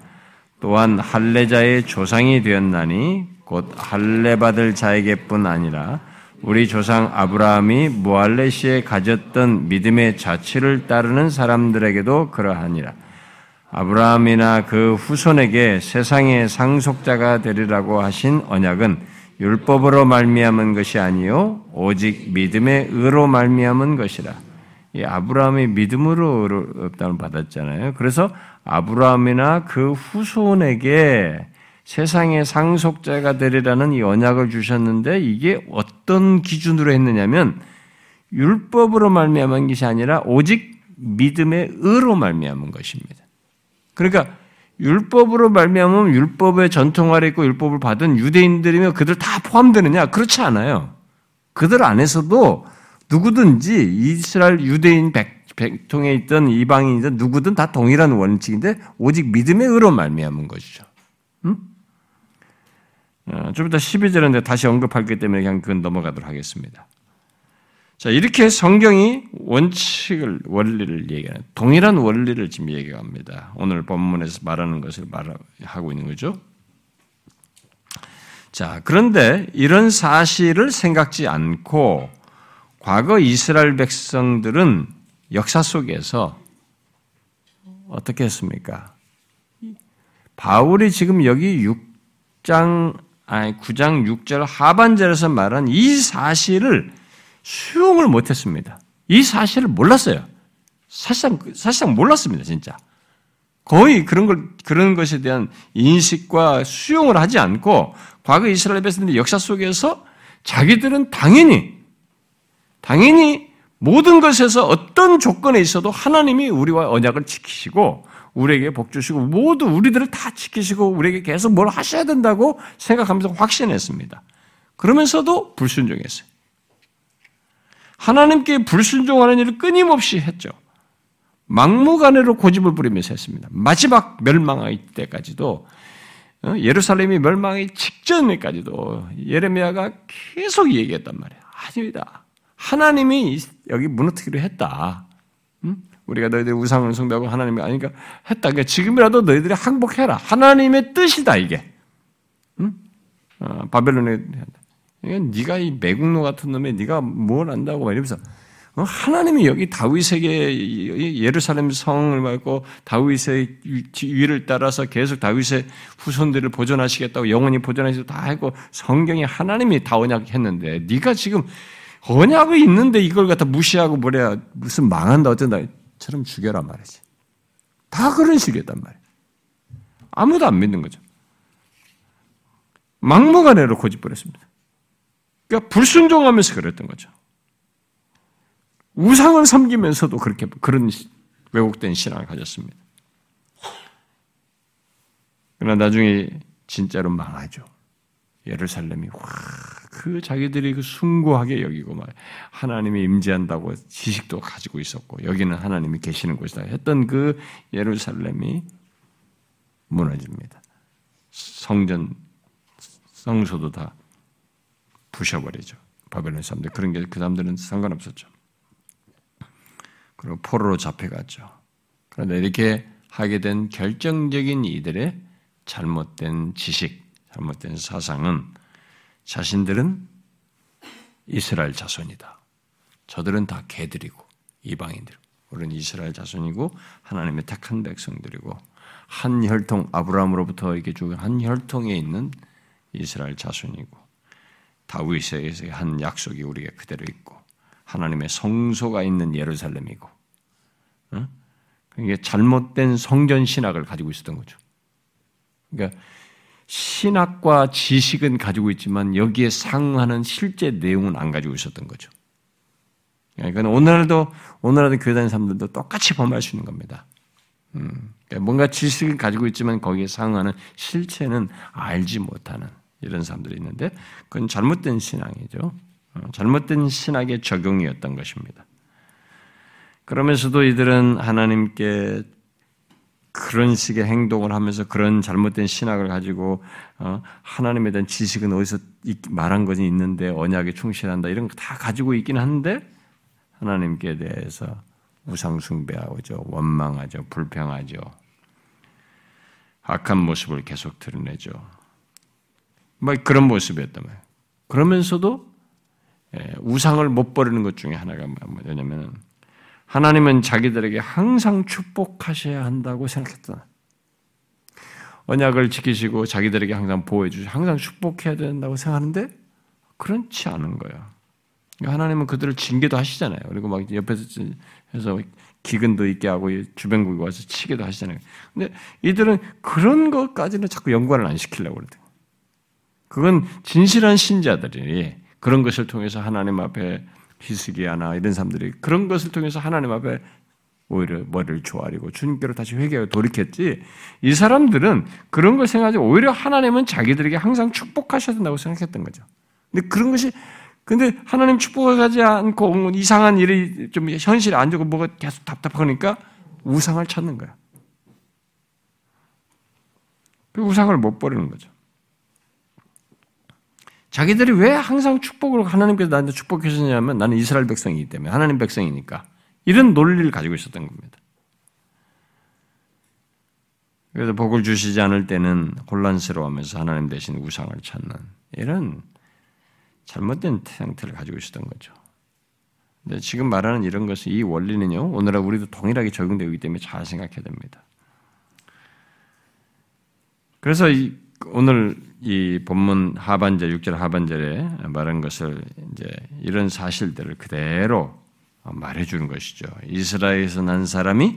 또한 할례자의 조상이 되었나니 곧 할례 받을 자에게뿐 아니라 우리 조상 아브라함이 무할례 시에 가졌던 믿음의 자취를 따르는 사람들에게도 그러하니라. 아브라함이나 그 후손에게 세상의 상속자가 되리라고 하신 언약은 율법으로 말미암은 것이 아니요 오직 믿음의 의로 말미암은 것이라. 이 아브라함이 믿음으로 의롭다을 받았잖아요. 그래서 아브라함이나 그 후손에게 세상의 상속자가 되리라는 이 언약을 주셨는데 이게 어떤 기준으로 했느냐면 율법으로 말미암은 것이 아니라 오직 믿음의 의로 말미암은 것입니다. 그러니까 율법으로 말미암으면 율법의 전통 아래 있고 율법을 받은 유대인들이며 그들 다 포함되느냐? 그렇지 않아요. 그들 안에서도 누구든지 이스라엘 유대인 백, 백통에 있던 이방인이든 누구든 다 동일한 원칙인데 오직 믿음의 의로 말미암은 것이죠. 음? 어, 좀 이따 12절인데 다시 언급하기 때문에 그냥 그건 넘어가도록 하겠습니다. 자, 이렇게 성경이 원칙을, 원리를 얘기하는, 동일한 원리를 지금 얘기합니다. 오늘 본문에서 말하는 것을 말하고 있는 거죠. 자, 그런데 이런 사실을 생각지 않고 과거 이스라엘 백성들은 역사 속에서 어떻게 했습니까? 바울이 지금 여기 6장, 아니, 9장 6절 하반절에서 말한 이 사실을 수용을 못했습니다. 이 사실을 몰랐어요. 사실상 사실상 몰랐습니다, 진짜. 거의 그런 걸 그런 것에 대한 인식과 수용을 하지 않고 과거 이스라엘 백성들의 역사 속에서 자기들은 당연히 당연히 모든 것에서 어떤 조건에 있어도 하나님이 우리와 언약을 지키시고 우리에게 복 주시고 모두 우리들을 다 지키시고 우리에게 계속 뭘 하셔야 된다고 생각하면서 확신했습니다. 그러면서도 불순종했어요. 하나님께 불순종하는 일을 끊임없이 했죠. 막무가내로 고집을 부리면서 했습니다. 마지막 멸망할 때까지도 어, 예루살렘이 멸망하기 직전에까지도 예레미야가 계속 얘기했단 말이에요. 아닙니다. 하나님이 여기 무너뜨기로 했다. 응? 우리가 너희들 우상을 숭배하고 하나님이 아니까 했다. 그러니까 지금이라도 너희들이 항복해라. 하나님의 뜻이다 이게. 응? 어, 바벨론에 네가 이 매국노 같은 놈에 네가 뭘 안다고 이러면서 어, 하나님이 여기 다윗에게 예루살렘 성을 말고 다윗의 위를 따라서 계속 다윗의 후손들을 보존하시겠다고 영원히 보존하시고 다 했고 성경이 하나님이 다 언약했는데 네가 지금 언약이 있는데 이걸 갖다 무시하고 뭐래야 무슨 망한다 어쩐다 처럼 죽여라 말이지. 다 그런 식이었단 말이야. 아무도 안 믿는 거죠. 막무가내로 고집부렸습니다. 그러니까 불순종하면서 그랬던 거죠. 우상을 섬기면서도 그렇게 그런 왜곡된 신앙을 가졌습니다. 그러나 나중에 진짜로 망하죠. 예루살렘이 와, 그 자기들이 그 숭고하게 여기고 말 하나님이 임재한다고 지식도 가지고 있었고 여기는 하나님이 계시는 곳이다 했던 그 예루살렘이 무너집니다. 성전 성소도 다 부셔버리죠. 바벨론 사람들 그런 게 그 사람들은 상관없었죠. 그리고 포로로 잡혀갔죠. 그런데 이렇게 하게 된 결정적인 이들의 잘못된 지식, 잘못된 사상은 자신들은 이스라엘 자손이다. 저들은 다 개들이고 이방인들. 우리는 이스라엘 자손이고 하나님의 택한 백성들이고 한 혈통 아브라함으로부터 이렇게 죽은 한 혈통에 있는 이스라엘 자손이고 다윗에게 한 약속이 우리가 그대로 있고 하나님의 성소가 있는 예루살렘이고 이게 잘못된 성전 신학을 가지고 있었던 거죠. 그러니까 신학과 지식은 가지고 있지만 여기에 상하는 실제 내용은 안 가지고 있었던 거죠. 그러니까 오늘도 오늘날도 교회 다니는 사람들도 똑같이 범할 수 있는 겁니다. 음, 그러니까 뭔가 지식을 가지고 있지만 거기에 상하는 실체는 알지 못하는 이런 사람들이 있는데 그건 잘못된 신앙이죠. 어, 잘못된 신학의 적용이었던 것입니다. 그러면서도 이들은 하나님께 그런 식의 행동을 하면서 그런 잘못된 신학을 가지고 어, 하나님에 대한 지식은 어디서 말한 것이 있는데 언약에 충실한다. 이런 거 다 가지고 있긴 한데 하나님께 대해서 우상 숭배하죠. 원망하죠. 불평하죠. 악한 모습을 계속 드러내죠. 뭐 그런 모습이었단 말이에요. 그러면서도 예, 우상을 못 버리는 것 중에 하나가 뭐냐면 하나님은 자기들에게 항상 축복하셔야 한다고 생각했다. 언약을 지키시고 자기들에게 항상 보호해 주시고 항상 축복해야 된다고 생각하는데 그렇지 않은 거예요. 그러니까 하나님은 그들을 징계도 하시잖아요. 그리고 막 옆에서 해서 기근도 있게 하고 주변국에 와서 치기도 하시잖아요. 근데 이들은 그런 것까지는 자꾸 연관을 안 시키려고 그러대요. 그건 진실한 신자들이 그런 것을 통해서 하나님 앞에 히스기야나 이런 사람들이 그런 것을 통해서 하나님 앞에 오히려 머리를 조아리고 주님께로 다시 회개하고 돌이켰지 이 사람들은 그런 걸 생각하지 오히려 하나님은 자기들에게 항상 축복하셔야 된다고 생각했던 거죠. 근데 그런 것이 근데 하나님 축복하지 않고 이상한 일이 좀 현실에 안 좋고 뭐가 계속 답답하니까 우상을 찾는 거야. 그 우상을 못 버리는 거죠. 자기들이 왜 항상 축복을 하나님께서 나한테 축복해 주냐면 나는 이스라엘 백성이기 때문에 하나님 백성이니까 이런 논리를 가지고 있었던 겁니다. 그래서 복을 주시지 않을 때는 혼란스러워하면서 하나님 대신 우상을 찾는 이런 잘못된 상태를 가지고 있었던 거죠. 근데 지금 말하는 이런 것은 이 원리는요 오늘날 우리도 동일하게 적용되기 때문에 잘 생각해야 됩니다. 그래서 이 오늘 이 본문 하반절 6절 하반절에 말한 것을 이제 이런 사실들을 그대로 말해 주는 것이죠. 이스라엘에서 난 사람이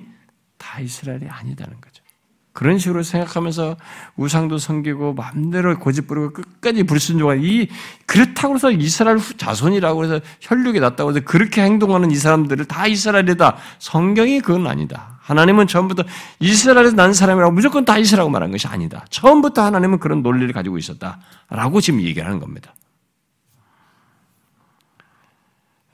다 이스라엘이 아니다는 거죠. 그런 식으로 생각하면서 우상도 섬기고 마음대로 고집 부리고 끝까지 불순종한 이 그렇다고 해서 이스라엘 자손이라고 해서 혈육이 났다고 해서 그렇게 행동하는 이 사람들을 다 이스라엘이다. 성경이 그건 아니다. 하나님은 처음부터 이스라엘에서 난 사람이라고 무조건 다 이스라엘이라고 말한 것이 아니다. 처음부터 하나님은 그런 논리를 가지고 있었다라고 지금 얘기를 하는 겁니다.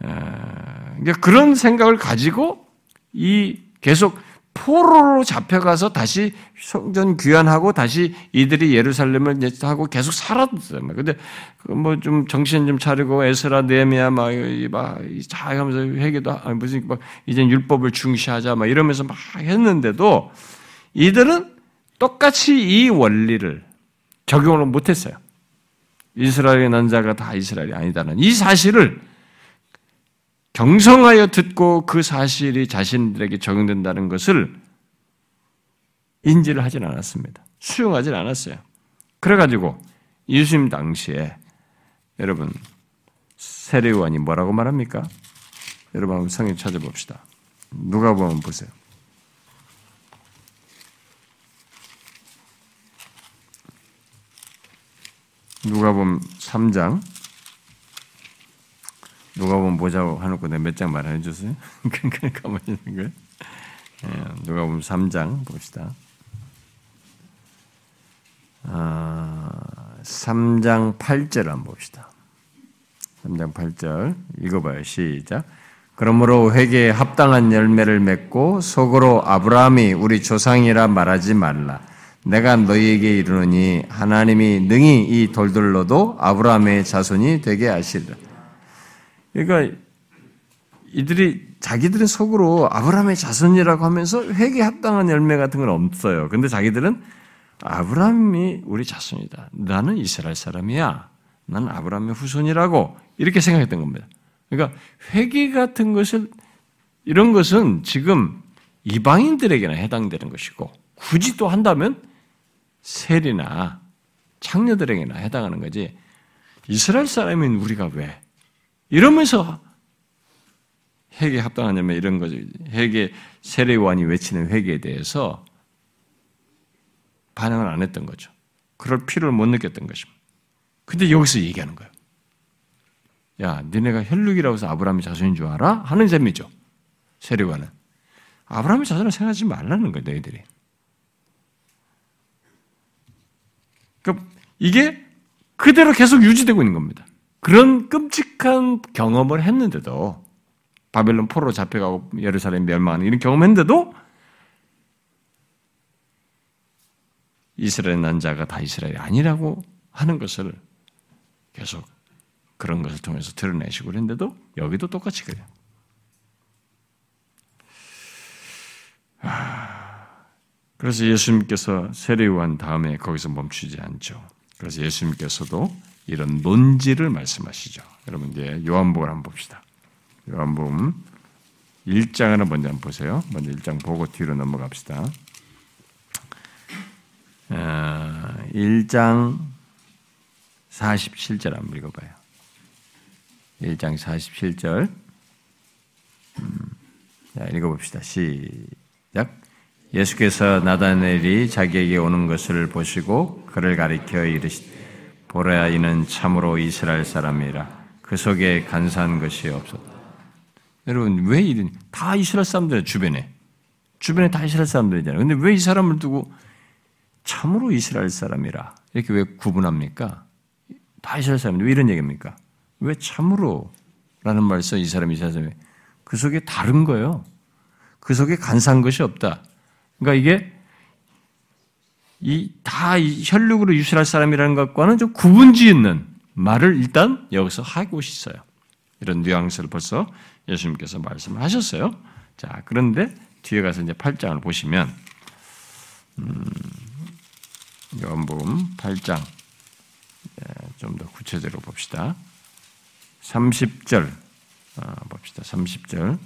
에... 그러니까 그런 생각을 가지고 이 계속 포로로 잡혀가서 다시 성전 귀환하고 다시 이들이 예루살렘을 하고 계속 살았어요. 근데 뭐 좀 정신 좀 차리고 에스라 네미야 막막 하면서 회개도 무슨 막 이제 율법을 중시하자 막 이러면서 막 했는데도 이들은 똑같이 이 원리를 적용을 못 했어요. 이스라엘의 난 자가 다 이스라엘이 아니다는 이 사실을 경성하여 듣고 그 사실이 자신들에게 적용된다는 것을 인지를 하진 않았습니다. 수용하진 않았어요. 그래가지고 예수님 당시에 여러분 세례요한이 뭐라고 말합니까? 여러분 한번 성경 찾아봅시다. 누가 보면 보세요. 누가 보면 3장 누가 보면 모자고 하놓고 내가 몇 장 말해 주세요. 가만히 있는 거예요. 예, 누가 보면 3장 봅시다. 아, 3장 8절 한번 봅시다. 3장 8절 읽어봐요. 시작. 그러므로 회개에 합당한 열매를 맺고 속으로 아브라함이 우리 조상이라 말하지 말라. 내가 너희에게 이르노니 하나님이 능히 이 돌들로도 아브라함의 자손이 되게 하시리라. 그러니까 이들이 자기들은 속으로 아브라함의 자손이라고 하면서 회개 합당한 열매 같은 건 없어요. 근데 자기들은 아브라함이 우리 자손이다. 나는 이스라엘 사람이야. 나는 아브라함의 후손이라고 이렇게 생각했던 겁니다. 그러니까 회개 같은 것을 이런 것은 지금 이방인들에게나 해당되는 것이고 굳이 또 한다면 세리나 창녀들에게나 해당하는 거지. 이스라엘 사람인 우리가 왜 이러면서 회개 합당하냐면 이런 거죠. 회개 세례요한이 외치는 회개에 대해서 반응을 안 했던 거죠. 그럴 필요를 못 느꼈던 것입니다. 근데 여기서 얘기하는 거예요. 야, 니네가 혈육이라고 해서 아브라함의 자손인 줄 알아? 하는 셈이죠. 세례관은. 아브라함의 자손을 생각하지 말라는 거예요, 너희들이. 그러니까 이게 그대로 계속 유지되고 있는 겁니다. 그런 끔찍한 경험을 했는데도 바벨론 포로로 잡혀가고 예루살렘 멸망하는 이런 경험했는데도 이스라엘 난 자가 다 이스라엘이 아니라고 하는 것을 계속 그런 것을 통해서 드러내시고 그랬는데도 여기도 똑같이 그래요. 그래서 예수님께서 세례요한 다음에 거기서 멈추지 않죠. 그래서 예수님께서도 이런 논지를 말씀하시죠. 여러분 이제 요한복음 한번 봅시다. 요한복음 1장을 먼저 한번 보세요. 먼저 1장 보고 뒤로 넘어갑시다. 1장 아, 47절 한번 읽어봐요. 1장 47절. 음, 자, 읽어봅시다. 시작. 예수께서 나다넬이 자기에게 오는 것을 보시고 그를 가리켜 이르시되 보라 이는 참으로 이스라엘 사람이라 그 속에 간사한 것이 없었다. 여러분 왜 이런 다 이스라엘 사람들 주변에 주변에 다 이스라엘 사람들이잖아요. 근데 왜 이 사람을 두고 참으로 이스라엘 사람이라 이렇게 왜 구분합니까? 다 이스라엘 사람인데 왜 이런 얘기입니까? 왜 참으로 라는 말 써 이 사람이 사람이 그 속에 다른 거예요. 그 속에 간사한 것이 없다. 그러니까 이게 이 다 혈육으로 유실할 사람이라는 것과는 좀 구분지있는 말을 일단 여기서 하고 있어요. 이런 뉘앙스를 벌써 예수님께서 말씀을 하셨어요. 자, 그런데 뒤에 가서 이제 8장을 보시면, 음, 요한복음 8장, 예, 좀더 구체적으로 봅시다. 30절, 아, 봅시다. 30절.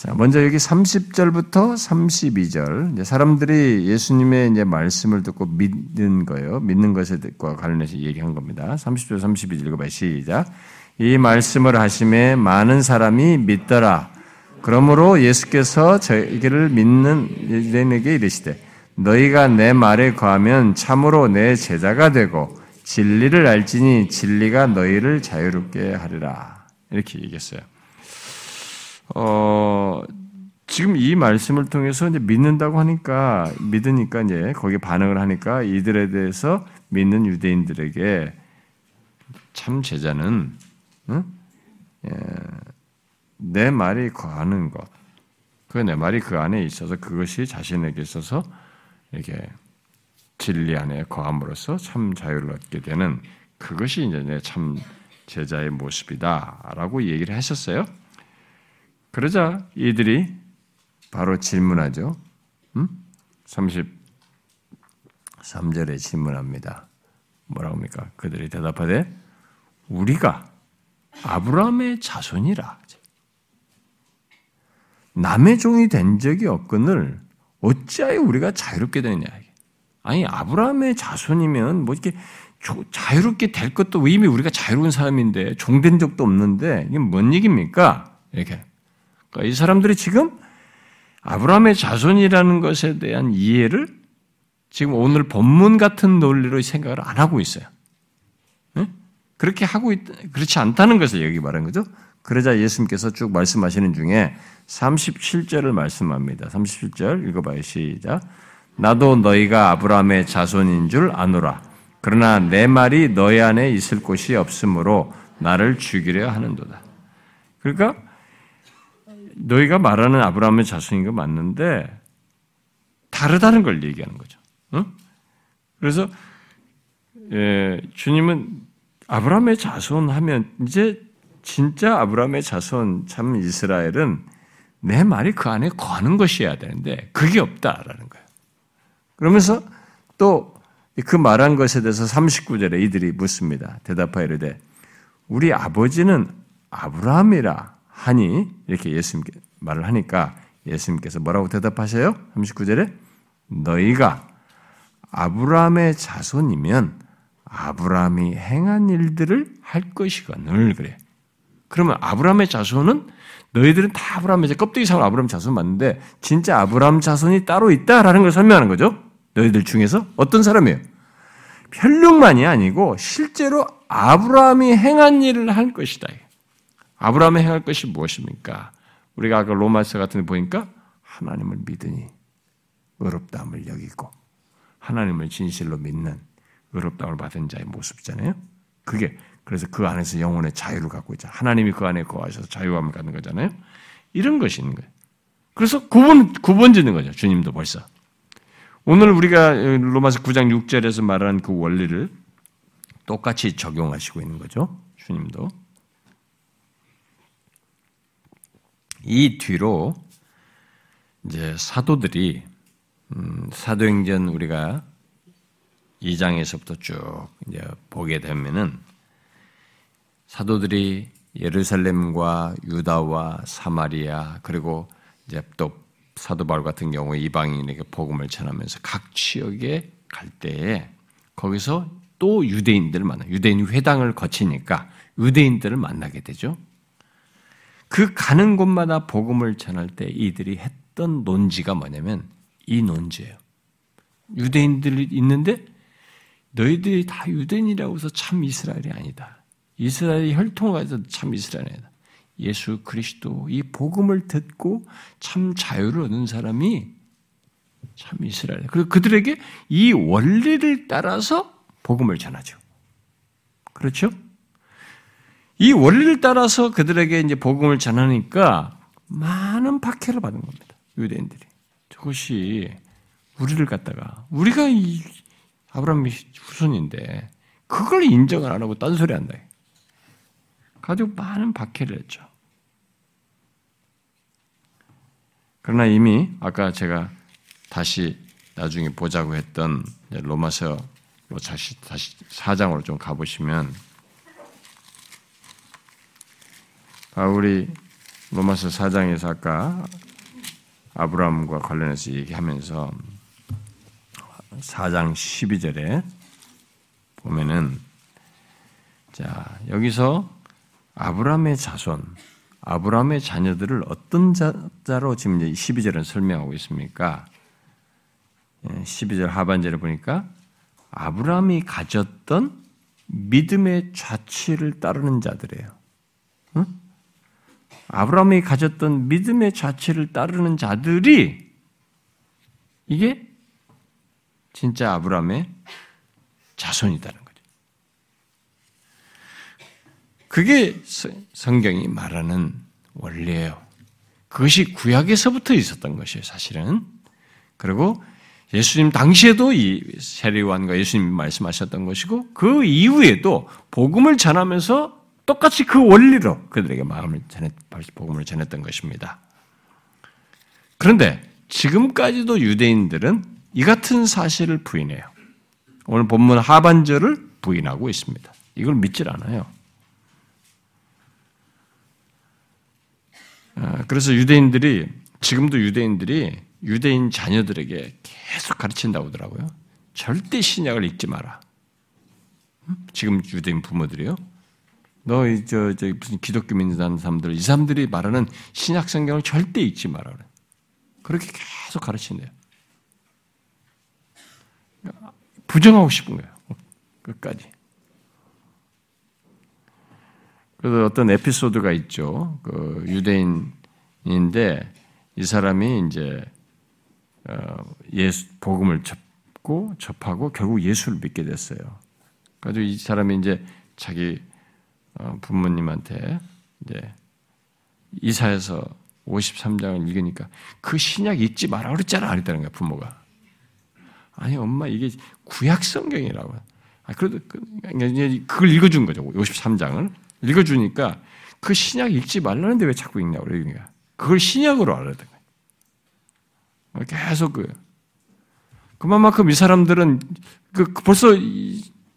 자, 먼저 여기 30절부터 32절. 사람들이 예수님의 이제 말씀을 듣고 믿는 거예요. 믿는 것과 관련해서 얘기한 겁니다. 30절, 32절 읽어봐요. 시작. 이 말씀을 하심에 많은 사람이 믿더라. 그러므로 예수께서 저희를 믿는 이들에게 이르시되 너희가 내 말에 거하면 참으로 내 제자가 되고 진리를 알지니 진리가 너희를 자유롭게 하리라. 이렇게 얘기했어요. 어, 지금 이 말씀을 통해서 이제 믿는다고 하니까, 믿으니까 이제 거기에 반응을 하니까 이들에 대해서 믿는 유대인들에게 참 제자는, 응? 예, 내 말이 거하는 것, 그 내 말이 그 안에 있어서 그것이 자신에게 있어서 이게 진리 안에 거함으로써 참 자유를 얻게 되는 그것이 이제 내 참 제자의 모습이다라고 얘기를 했었어요. 그러자 이들이 바로 질문하죠. 음? 33절에 질문합니다. 뭐라고 합니까? 그들이 대답하되 우리가 아브라함의 자손이라. 남의 종이 된 적이 없거늘 어찌하여 우리가 자유롭게 되느냐. 아니 아브라함의 자손이면 뭐 이렇게 자유롭게 될 것도 이미 우리가 자유로운 사람인데 종된 적도 없는데 이게 뭔 얘기입니까? 이렇게 이 사람들이 지금 아브라함의 자손이라는 것에 대한 이해를 지금 오늘 본문 같은 논리로 생각을 안 하고 있어요. 네? 그렇게 하고 있, 그렇지 않다는 것을 여기 말한 거죠. 그러자 예수님께서 쭉 말씀하시는 중에 37절을 말씀합니다. 37절 읽어봐요. 시작. 나도 너희가 아브라함의 자손인 줄 아노라. 그러나 내 말이 너희 안에 있을 곳이 없으므로 나를 죽이려 하는도다. 그러니까 너희가 말하는 아브라함의 자손인 거 맞는데 다르다는 걸 얘기하는 거죠. 응? 그래서 예, 주님은 아브라함의 자손 하면 이제 진짜 아브라함의 자손 참 이스라엘은 내 말이 그 안에 거하는 것이어야 되는데 그게 없다라는 거예요. 그러면서 또 그 말한 것에 대해서 39절에 이들이 묻습니다. 대답하여 이르되 우리 아버지는 아브라함이라 하니 이렇게 예수님께 말을 하니까 예수님께서 뭐라고 대답하셔요? 39절에 너희가 아브라함의 자손이면 아브라함이 행한 일들을 할 것이거늘 그래. 그러면 아브라함의 자손은 너희들은 다 아브라함의 껍데기 상으로 아브라함 자손 맞는데 진짜 아브라함 자손이 따로 있다라는 걸 설명하는 거죠. 너희들 중에서 어떤 사람이에요? 혈육만이 아니고 실제로 아브라함이 행한 일을 할 것이다. 아브라함이 행할 것이 무엇입니까? 우리가 아까 로마서 같은 데 보니까 하나님을 믿으니 의롭다함을 여기고 하나님을 진실로 믿는 의롭다함을 받은 자의 모습이잖아요. 그게 그래서 그 안에서 영혼의 자유를 갖고 있잖아요. 하나님이 그 안에 거하셔서 자유함을 갖는 거잖아요. 이런 것이 있는 거예요. 그래서 구분 구분 짓는 거죠. 주님도 벌써. 오늘 우리가 로마서 9장 6절에서 말하는 그 원리를 똑같이 적용하시고 있는 거죠. 주님도. 이 뒤로 이제 사도들이 음, 사도행전 우리가 2장에서부터 쭉 이제 보게 되면은 사도들이 예루살렘과 유다와 사마리아 그리고 이제 또 사도 바울 같은 경우에 이방인에게 복음을 전하면서 각 지역에 갈 때에 거기서 또 유대인들을 만나 유대인 회당을 거치니까 유대인들을 만나게 되죠. 그 가는 곳마다 복음을 전할 때 이들이 했던 논지가 뭐냐면 이 논지예요. 유대인들이 있는데 너희들이 다 유대인이라고 해서 참 이스라엘이 아니다. 이스라엘이 혈통을 가서 참 이스라엘이다. 예수 그리스도 이 복음을 듣고 참 자유를 얻는 사람이 참 이스라엘. 그리고 그들에게 이 원리를 따라서 복음을 전하죠. 그렇죠? 이 원리를 따라서 그들에게 이제 복음을 전하니까 많은 박해를 받은 겁니다. 유대인들이. 저것이 우리를 갖다가 우리가 이 아브라함의 후손인데 그걸 인정을 안 하고 딴소리 한다. 가지고 많은 박해를 했죠. 그러나 이미 아까 제가 다시 나중에 보자고 했던 로마서로 다시 다시 사장으로 좀 가보시면 바울이 로마서 4장에서 아까 아브라함과 관련해서 얘기하면서 4장 12절에 보면은 자, 여기서 아브라함의 자손, 아브라함의 자녀들을 어떤 자 로 지금 12절은 설명하고 있습니까? 12절 예, 하반절에 보니까 아브라함이 가졌던 믿음의 좌치를 따르는 자들이에요. 응? 아브라함이 가졌던 믿음의 자체를 따르는 자들이 이게 진짜 아브라함의 자손이다는 거죠. 그게 성경이 말하는 원리예요. 그것이 구약에서부터 있었던 것이에요, 사실은. 그리고 예수님 당시에도 이 세리완과 예수님 말씀하셨던 것이고 그 이후에도 복음을 전하면서 똑같이 그 원리로 그들에게 마음을 전했, 복음을 전했던 것입니다. 그런데 지금까지도 유대인들은 이 같은 사실을 부인해요. 오늘 본문 하반절을 부인하고 있습니다. 이걸 믿질 않아요. 아, 그래서 유대인들이 지금도 유대인들이 유대인 자녀들에게 계속 가르친다고 하더라고요. 절대 신약을 읽지 마라. 지금 유대인 부모들이요. 너, 저, 저, 무슨 기독교 민주당 사람들, 이 사람들이 말하는 신약 성경을 절대 읽지 마라. 그래. 그렇게 계속 가르친대요. 부정하고 싶은 거예요. 끝까지. 그래서 어떤 에피소드가 있죠. 그 유대인인데 이 사람이 이제 어, 예수 복음을 접고 접하고 결국 예수를 믿게 됐어요. 그래서 이 사람이 이제 자기 어, 부모님한테 이제 이사에서 53장을 읽으니까 그 신약 읽지 마라 그랬잖아 그랬다는 거야 부모가. 아니 엄마 이게 구약 성경이라고. 아 그래도 그, 그걸 읽어준 거죠 53장을 읽어주니까 그 신약 읽지 말라는데 왜 자꾸 읽냐고 그러니까 그걸 신약으로 알아야 돼. 계속 그 그만큼 이 사람들은 그 벌써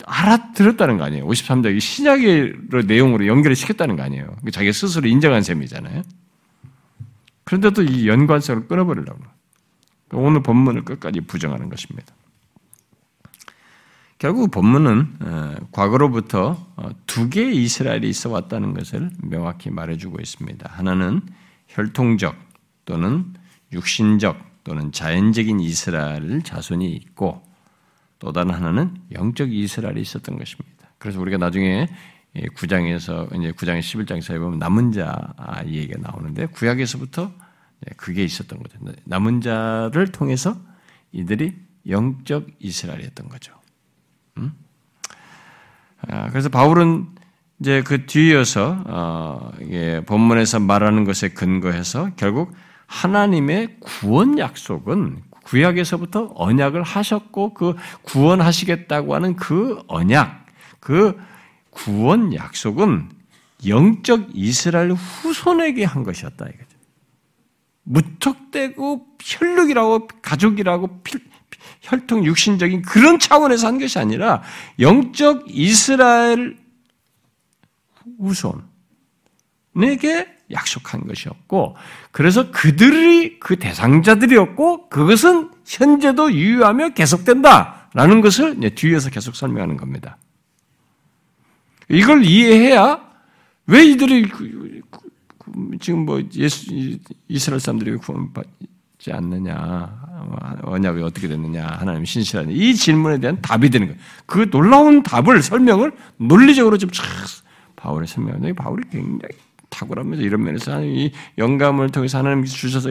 알아들었다는 거 아니에요. 53장 신약의 내용으로 연결을 시켰다는 거 아니에요. 자기 스스로 인정한 셈이잖아요. 그런데도 이 연관성을 끊어버리려고. 오늘 본문을 끝까지 부정하는 것입니다. 결국 본문은 어, 과거로부터 어, 두 개의 이스라엘이 있어 왔다는 것을 명확히 말해주고 있습니다. 하나는 혈통적 또는 육신적 또는 자연적인 이스라엘 자손이 있고 또 다른 하나는 영적 이스라엘이 있었던 것입니다. 그래서 우리가 나중에 9장에서 이제 9장 11장에서 보면 남은 자 얘기가 나오는데 구약에서부터 그게 있었던 거죠. 남은 자를 통해서 이들이 영적 이스라엘이었던 거죠. 음? 아, 그래서 바울은 이제 그 뒤이어서 어, 본문에서 말하는 것에 근거해서 결국 하나님의 구원 약속은 구약에서부터 언약을 하셨고 그 구원하시겠다고 하는 그 언약, 그 구원 약속은 영적 이스라엘 후손에게 한 것이었다 이거죠. 무턱대고 혈육이라고 가족이라고 필, 혈통 육신적인 그런 차원에서 한 것이 아니라 영적 이스라엘 후손에게 약속한 것이었고, 그래서 그들이 그 대상자들이었고, 그것은 현재도 유효하며 계속된다라는 것을 뒤에서 계속 설명하는 겁니다. 이걸 이해해야 왜 이들이 그, 그, 그, 지금 뭐 예수 이스라엘 사람들이 구원받지 않느냐, 언약이 어떻게 됐느냐, 하나님 신실하냐 이 질문에 대한 답이 되는 거예요. 그 놀라운 답을 설명을 논리적으로 좀 바울의 설명하는 바울이 굉장히 탁월하면서 이런 면에서 이 영감을 통해서 하나님 주셔서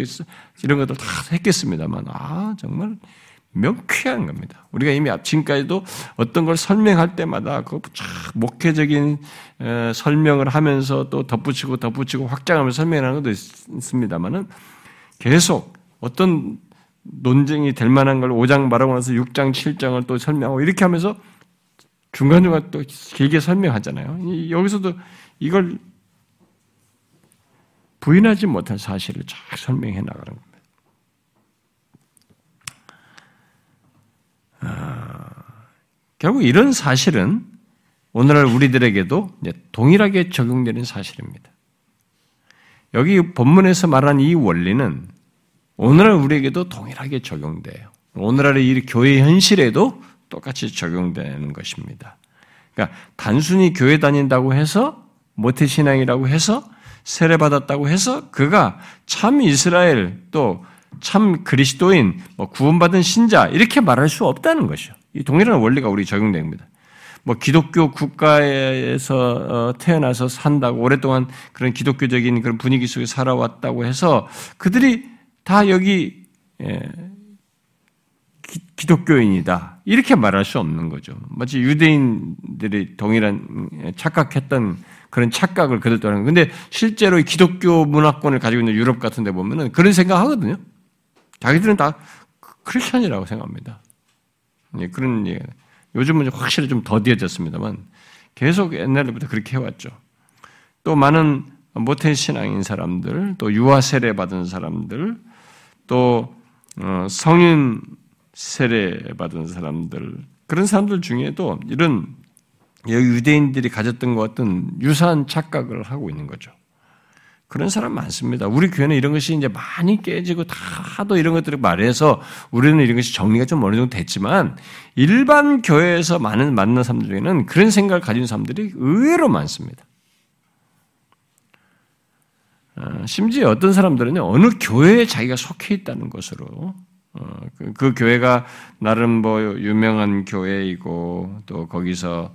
이런 것들 다 했겠습니다만 아 정말 명쾌한 겁니다. 우리가 이미 지금까지도 어떤 걸 설명할 때마다 그 목회적인 설명을 하면서 또 덧붙이고 덧붙이고 확장하면서 설명하는 것도 있습니다만은 계속 어떤 논쟁이 될 만한 걸 5장 말하고 나서 6장, 7장을 또 설명하고 이렇게 하면서 중간중간 또 길게 설명하잖아요. 여기서도 이걸 부인하지 못할 사실을 쫙 설명해 나가는 겁니다. 아, 결국 이런 사실은 오늘날 우리들에게도 동일하게 적용되는 사실입니다. 여기 본문에서 말한 이 원리는 오늘날 우리에게도 동일하게 적용돼요. 오늘날의 이 교회 현실에도 똑같이 적용되는 것입니다. 그러니까 단순히 교회 다닌다고 해서 모태신앙이라고 해서 세례받았다고 해서 그가 참 이스라엘 또 참 그리스도인, 뭐 구원받은 신자 이렇게 말할 수 없다는 것이죠. 이 동일한 원리가 우리 적용됩니다. 뭐 기독교 국가에서 어, 태어나서 산다고 오랫동안 그런 기독교적인 그런 분위기 속에 살아왔다고 해서 그들이 다 여기 예, 기, 독교인이다 이렇게 말할 수 없는 거죠. 마치 유대인들이 동일한 예, 착각했던 그런 착각을 하는 근데 실제로 기독교 문화권을 가지고 있는 유럽 같은 데 보면은 그런 생각 하거든요. 자기들은 다 크리스천이라고 생각합니다. 예, 그런 예. 요즘은 확실히 좀 더디어졌습니다만 계속 옛날부터 그렇게 해왔죠. 또 많은 모태 신앙인 사람들, 또 유아 세례 받은 사람들, 또 어, 성인 세례 받은 사람들 그런 사람들 중에도 이런 유대인들이 가졌던 것 같은 유사한 착각을 하고 있는 거죠. 그런 사람 많습니다. 우리 교회는 이런 것이 이제 많이 깨지고 다 하도 이런 것들을 말해서 우리는 이런 것이 정리가 좀 어느 정도 됐지만 일반 교회에서 많은 만난 사람들 중에는 그런 생각을 가진 사람들이 의외로 많습니다. 어, 심지어 어떤 사람들은요, 어느 교회에 자기가 속해 있다는 것으로, 어, 그, 그, 교회가 나름 뭐 유명한 교회이고, 또 거기서,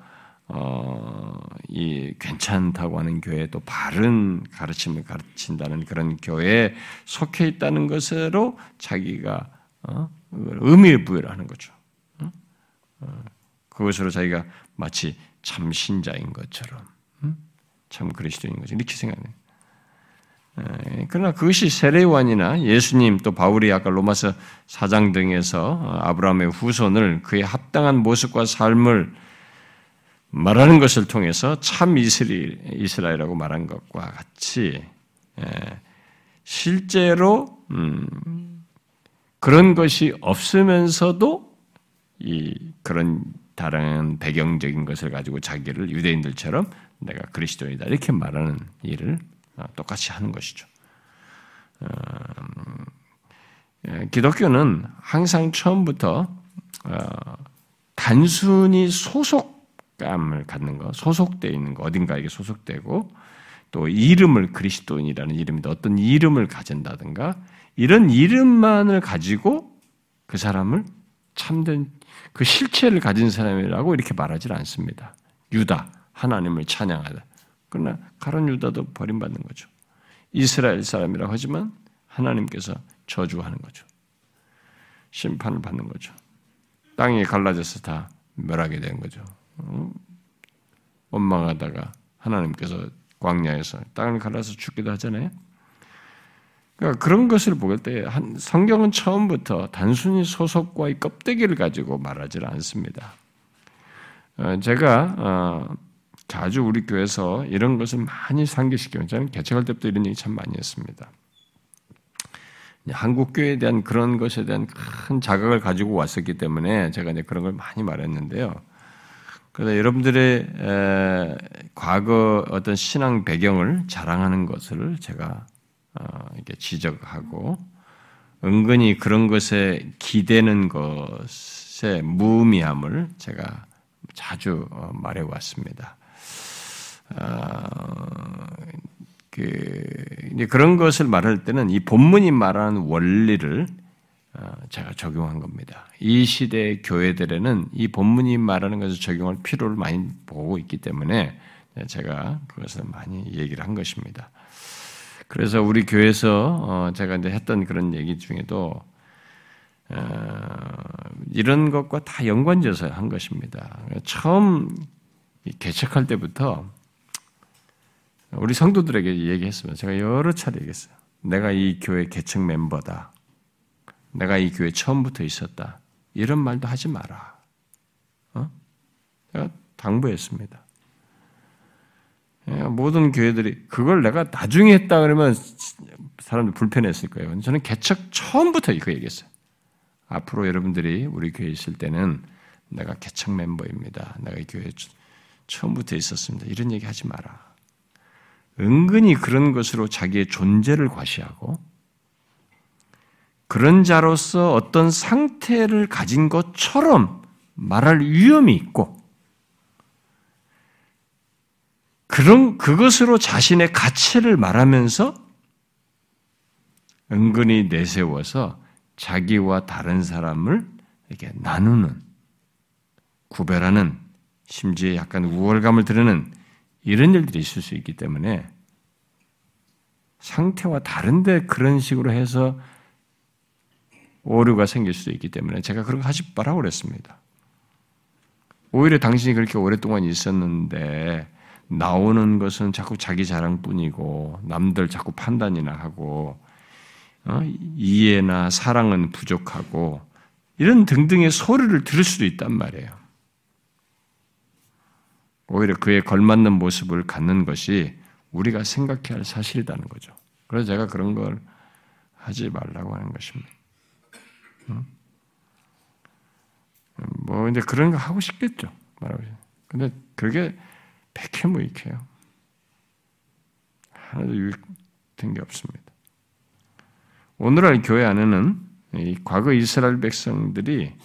어, 이 괜찮다고 하는 교회, 또 바른 가르침을 가르친다는 그런 교회에 속해 있다는 것으로 자기가, 어, 의미를 부여를 하는 거죠. 어? 어, 그것으로 자기가 마치 참 신자인 것처럼, 음? 참 그리스도인 것처럼 이렇게 생각해요. 예, 그러나 그것이 세례요한이나 예수님 또 바울이 아까 로마서 4장 등에서 아브라함의 후손을 그의 합당한 모습과 삶을 말하는 것을 통해서 참 이스라엘, 이스라엘이라고 말한 것과 같이 예, 실제로 음, 그런 것이 없으면서도 이 그런 다른 배경적인 것을 가지고 자기를 유대인들처럼 내가 그리스도이다 이렇게 말하는 일을 어, 똑같이 하는 것이죠. 어, 예, 기독교는 항상 처음부터 어, 단순히 소속 감을 갖는 것, 소속되어 있는 것, 어딘가에게 소속되고 또 이름을 그리스도인이라는 이름인데 어떤 이름을 가진다든가 이런 이름만을 가지고 그 사람을 참된 그 실체를 가진 사람이라고 이렇게 말하지 않습니다. 유다, 하나님을 찬양하다. 그러나 가론 유다도 버림받는 거죠. 이스라엘 사람이라고 하지만 하나님께서 저주하는 거죠. 심판을 받는 거죠. 땅이 갈라져서 다 멸하게 되는 거죠. 원망하다가 하나님께서 광야에서 땅을 갈라서 죽기도 하잖아요. 그러니까 그런 것을 보게 때 성경은 처음부터 단순히 소속과 껍데기를 가지고 말하지 않습니다. 어, 제가 어, 자주 우리 교회에서 이런 것을 많이 상기시켜요. 저는 개척할 때부터 이런 얘기 참 많이 했습니다. 한국 교회에 대한 그런 것에 대한 큰 자각을 가지고 왔었기 때문에 제가 이제 그런 걸 많이 말했는데요. 그래서 여러분들의 에, 과거 어떤 신앙 배경을 자랑하는 것을 제가 어, 이렇게 지적하고 은근히 그런 것에 기대는 것의 무의미함을 제가 자주 어, 말해 왔습니다. 어, 그 이제 그런 것을 말할 때는 이 본문이 말하는 원리를 어, 제가 적용한 겁니다. 이 시대 교회들에는 이 본문이 말하는 것을 적용할 필요를 많이 보고 있기 때문에 제가 그것을 많이 얘기를 한 것입니다. 그래서 우리 교회에서 어, 제가 이제 했던 그런 얘기 중에도 이런 것과 다 연관져서 한 것입니다. 처음 개척할 때부터 우리 성도들에게 얘기했으면 제가 여러 차례 얘기했어요. 내가 이 교회 개척 멤버다. 내가 이 교회 처음부터 있었다. 이런 말도 하지 마라. 어? 제가 당부했습니다. 예, 모든 교회들이 그걸 내가 나중에 했다 그러면 사람들 불편했을 거예요. 저는 개척 처음부터 이거 얘기했어요. 앞으로 여러분들이 우리 교회에 있을 때는 내가 개척 멤버입니다. 내가 이 교회에 처음부터 있었습니다. 이런 얘기 하지 마라. 은근히 그런 것으로 자기의 존재를 과시하고 그런 자로서 어떤 상태를 가진 것처럼 말할 위험이 있고 그런 그것으로 자신의 가치를 말하면서 은근히 내세워서 자기와 다른 사람을 이렇게 나누는 구별하는 심지어 약간 우월감을 드러내는 이런 일들이 있을 수 있기 때문에 상태와 다른데 그런 식으로 해서 오류가 생길 수도 있기 때문에 제가 그런 거 하지 말라고 그랬습니다. 오히려 당신이 그렇게 오랫동안 있었는데 나오는 것은 자꾸 자기 자랑뿐이고 남들 자꾸 판단이나 하고 어? 이해나 사랑은 부족하고 이런 등등의 소리를 들을 수도 있단 말이에요. 오히려 그에 걸맞는 모습을 갖는 것이 우리가 생각해야 할 사실이라는 거죠. 그래서 제가 그런 걸 하지 말라고 하는 것입니다. 뭐 근데 그런 거 하고 싶겠죠. 말하고 근데 그게 백해무익해요. 하나도 유익된 게 없습니다. 오늘날 교회 안에는 과거 이스라엘 백성들이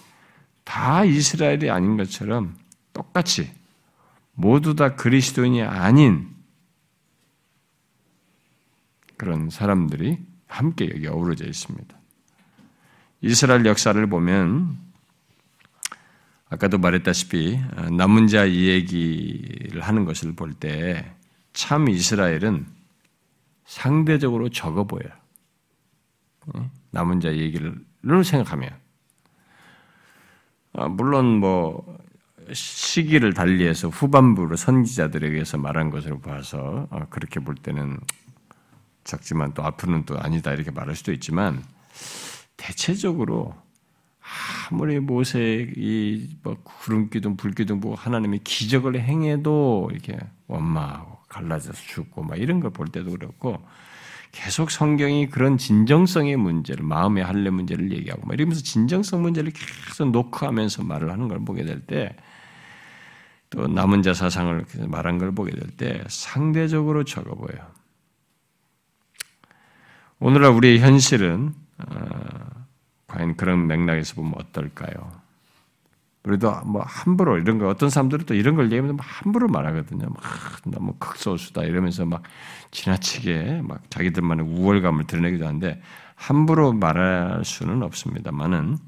다 이스라엘이 아닌 것처럼 똑같이 모두 다 그리스도인이 아닌 그런 사람들이 함께 여기 어우러져 있습니다. 이스라엘 역사를 보면 아까도 말했다시피 남은 자 이야기를 하는 것을 볼 때 참 이스라엘은 상대적으로 적어 보여요. 남은 자 얘기를 생각하면 아, 물론 뭐 시기를 달리해서 후반부로 선지자들에게서 말한 것으로 봐서 아, 그렇게 볼 때는 적지만 또 앞으로는 또 아니다 이렇게 말할 수도 있지만 대체적으로 아무리 모세이 뭐 구름 기둥 불 기둥 보고 하나님이 기적을 행해도 이렇게 원망하고 갈라져서 죽고 막 이런 걸 볼 때도 그렇고 계속 성경이 그런 진정성의 문제를 마음의 할례 문제를 얘기하고 막 이러면서 진정성 문제를 계속 노크하면서 말을 하는 걸 보게 될 때 또 남은 자 사상을 말한 걸 보게 될 때 상대적으로 적어 보여요. 오늘날 우리의 현실은 어, 과연 그런 맥락에서 보면 어떨까요? 우리도 뭐 함부로 이런 거 어떤 사람들은 또 이런 걸 얘기하면 함부로 말하거든요. 막 너무 극소수다 이러면서 막 지나치게 막 자기들만의 우월감을 드러내기도 하는데 함부로 말할 수는 없습니다만은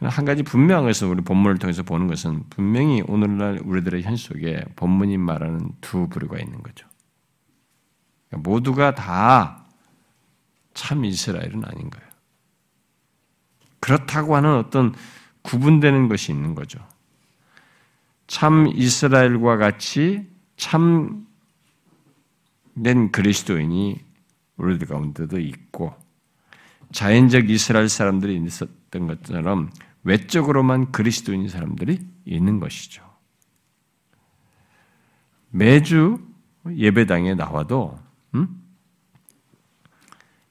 한 가지 것은 우리 본문을 통해서 보는 것은 분명히 오늘날 우리들의 현 속에 본문이 말하는 두 부류가 있는 거죠. 모두가 다 참 이스라엘은 아닌 거예요. 그렇다고 하는 어떤 구분되는 것이 있는 거죠. 참 이스라엘과 같이 참된 그리스도인이 우리들 가운데도 있고 자연적 이스라엘 사람들이 있었던 것처럼 외적으로만 그리스도인 사람들이 있는 것이죠. 매주 예배당에 나와도 음?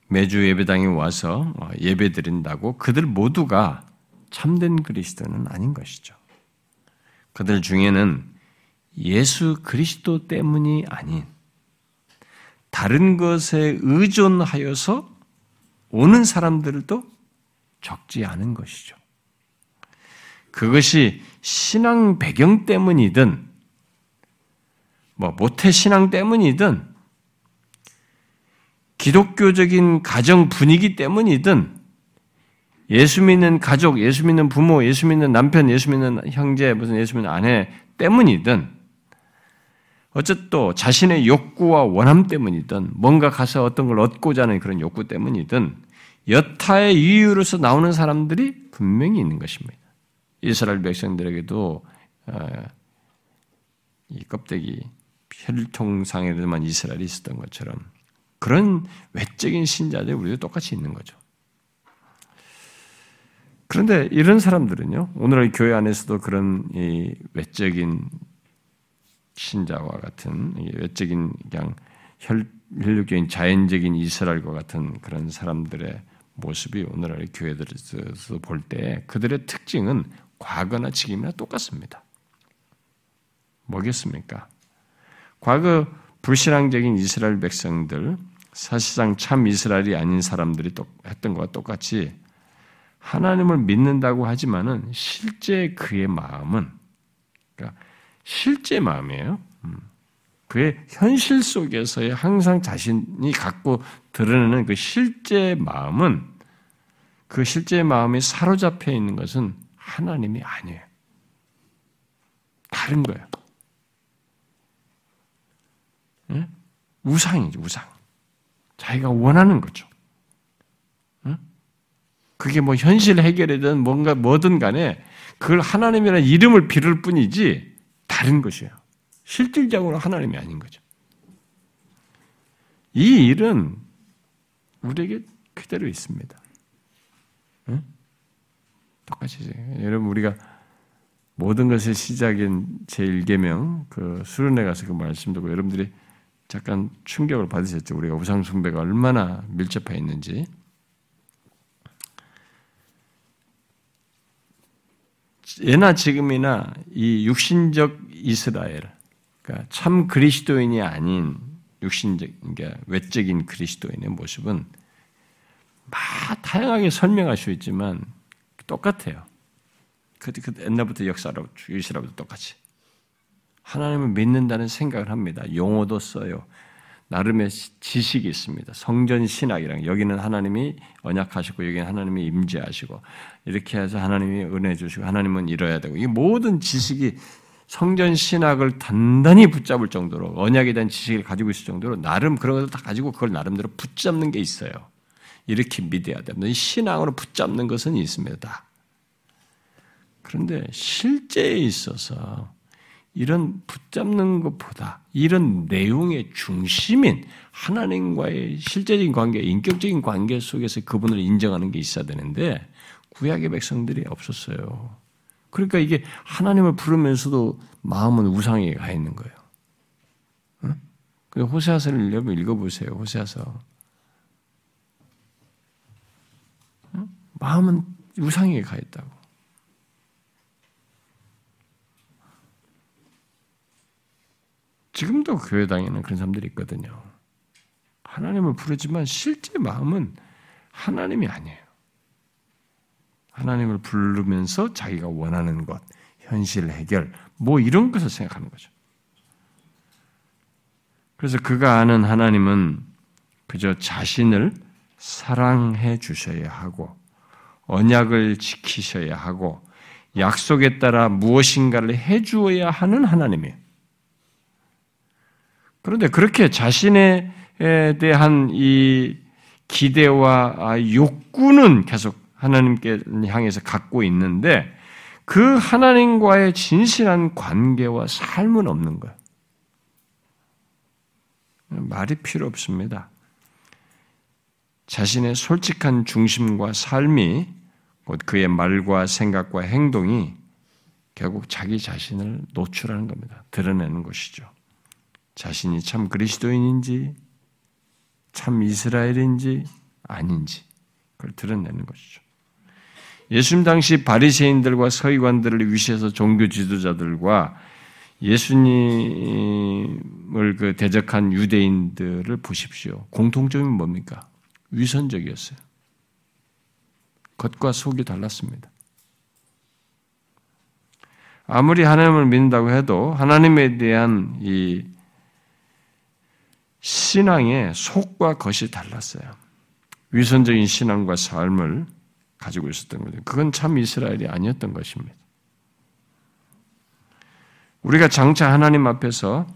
매주 예배당에 와서 예배 드린다고 그들 모두가 참된 그리스도는 아닌 것이죠. 그들 중에는 예수 그리스도 때문이 아닌 다른 것에 의존하여서 오는 사람들도 적지 않은 것이죠. 그것이 신앙 배경 때문이든, 뭐, 모태 신앙 때문이든, 기독교적인 가정 분위기 때문이든, 예수 믿는 가족, 예수 믿는 부모, 예수 믿는 남편, 예수 믿는 형제, 무슨 예수 믿는 아내 때문이든, 어쨌든 또 자신의 욕구와 원함 때문이든, 뭔가 가서 어떤 걸 얻고자 하는 그런 욕구 때문이든, 여타의 이유로서 나오는 사람들이 분명히 있는 것입니다. 이스라엘 백성들에게도 어, 이 껍데기 혈통상에만 이스라엘이 있었던 것처럼 그런 외적인 신자들이 우리도 똑같이 있는 거죠. 그런데 이런 사람들은요, 오늘 교회 안에서도 그런 외적인 신자와 같은 외적인 그냥 혈육적인 자연적인 이스라엘과 같은 그런 사람들의 모습이 오늘날 교회들에서 볼 때 그들의 특징은 과거나 지금이나 똑같습니다. 뭐겠습니까? 과거 불신앙적인 이스라엘 백성들, 사실상 참 이스라엘이 아닌 사람들이 했던 것과 똑같이 하나님을 믿는다고 하지만은 실제 그의 마음은 그러니까 실제 마음이에요. 음. 그의 현실 속에서의 항상 자신이 갖고 드러내는 그 실제 마음은 그 실제 마음이 사로잡혀 있는 것은 하나님이 아니에요. 다른 거예요. 예? 우상이죠, 우상. 자기가 원하는 거죠. 그게 뭐 현실 해결이든 뭔가 뭐든 간에 그걸 하나님이라는 이름을 빌을 뿐이지 다른 것이에요. 실질적으로 하나님이 아닌 거죠. 이 일은 우리에게 그대로 있습니다. 응? 똑같이 여러분 우리가 모든 것의 시작인 제1계명 그 수련회 가서 그 말씀 듣고 여러분들이 잠깐 충격을 받으셨죠. 우리가 우상 숭배가 얼마나 밀접해 있는지. 예나 지금이나 이 육신적 이스라엘, 그러니까 참 그리스도인이 아닌 육신적, 그러니까 외적인 그리스도인의 모습은 막 다양하게 설명할 수 있지만 똑같아요. 그, 그 옛날부터 역사로 유시라고도 똑같이 하나님을 믿는다는 생각을 합니다. 용어도 써요. 나름의 지식이 있습니다. 성전 신학이랑 여기는 하나님이 언약하시고 여기는 하나님이 임재하시고 이렇게 해서 하나님이 은혜 주시고 하나님은 이뤄야 되고 이 모든 지식이 성전 신학을 단단히 붙잡을 정도로 언약에 대한 지식을 가지고 있을 정도로 나름 그런 것을 다 가지고 그걸 나름대로 붙잡는 게 있어요. 이렇게 믿어야 됩니다. 신앙으로 붙잡는 것은 있습니다. 그런데 실제에 있어서 이런 붙잡는 것보다 이런 내용의 중심인 하나님과의 실제적인 관계, 인격적인 관계 속에서 그분을 인정하는 게 있어야 되는데 구약의 백성들이 없었어요. 그러니까 이게 하나님을 부르면서도 마음은 우상에 가 있는 거예요. 응? 호세아서를 여러분 읽어보세요. 호세아서. 응? 마음은 우상에 가 있다고. 지금도 교회 당에는 그런 사람들이 있거든요. 하나님을 부르지만 실제 마음은 하나님이 아니에요. 하나님을 부르면서 자기가 원하는 것, 현실 해결, 뭐 이런 것을 생각하는 거죠. 그래서 그가 아는 하나님은 그저 자신을 사랑해 주셔야 하고, 언약을 지키셔야 하고, 약속에 따라 무엇인가를 해 주어야 하는 하나님이에요. 그런데 그렇게 자신에 대한 이 기대와 아, 욕구는 계속 하나님께 향해서 갖고 있는데 그 하나님과의 진실한 관계와 삶은 없는 거예요. 말이 필요 없습니다. 자신의 솔직한 중심과 삶이 곧 그의 말과 생각과 행동이 결국 자기 자신을 노출하는 겁니다. 드러내는 것이죠. 자신이 참 그리스도인인지, 참 이스라엘인지 아닌지 그걸 드러내는 것이죠. 예수님 당시 바리새인들과 서기관들을 위시해서 종교 지도자들과 예수님을 그 대적한 유대인들을 보십시오. 공통점이 뭡니까? 위선적이었어요. 겉과 속이 달랐습니다. 아무리 하나님을 믿는다고 해도 하나님에 대한 이 신앙의 속과 겉이 달랐어요. 위선적인 신앙과 삶을 가지고 있었던 거죠. 그건 참 이스라엘이 아니었던 것입니다. 우리가 장차 하나님 앞에서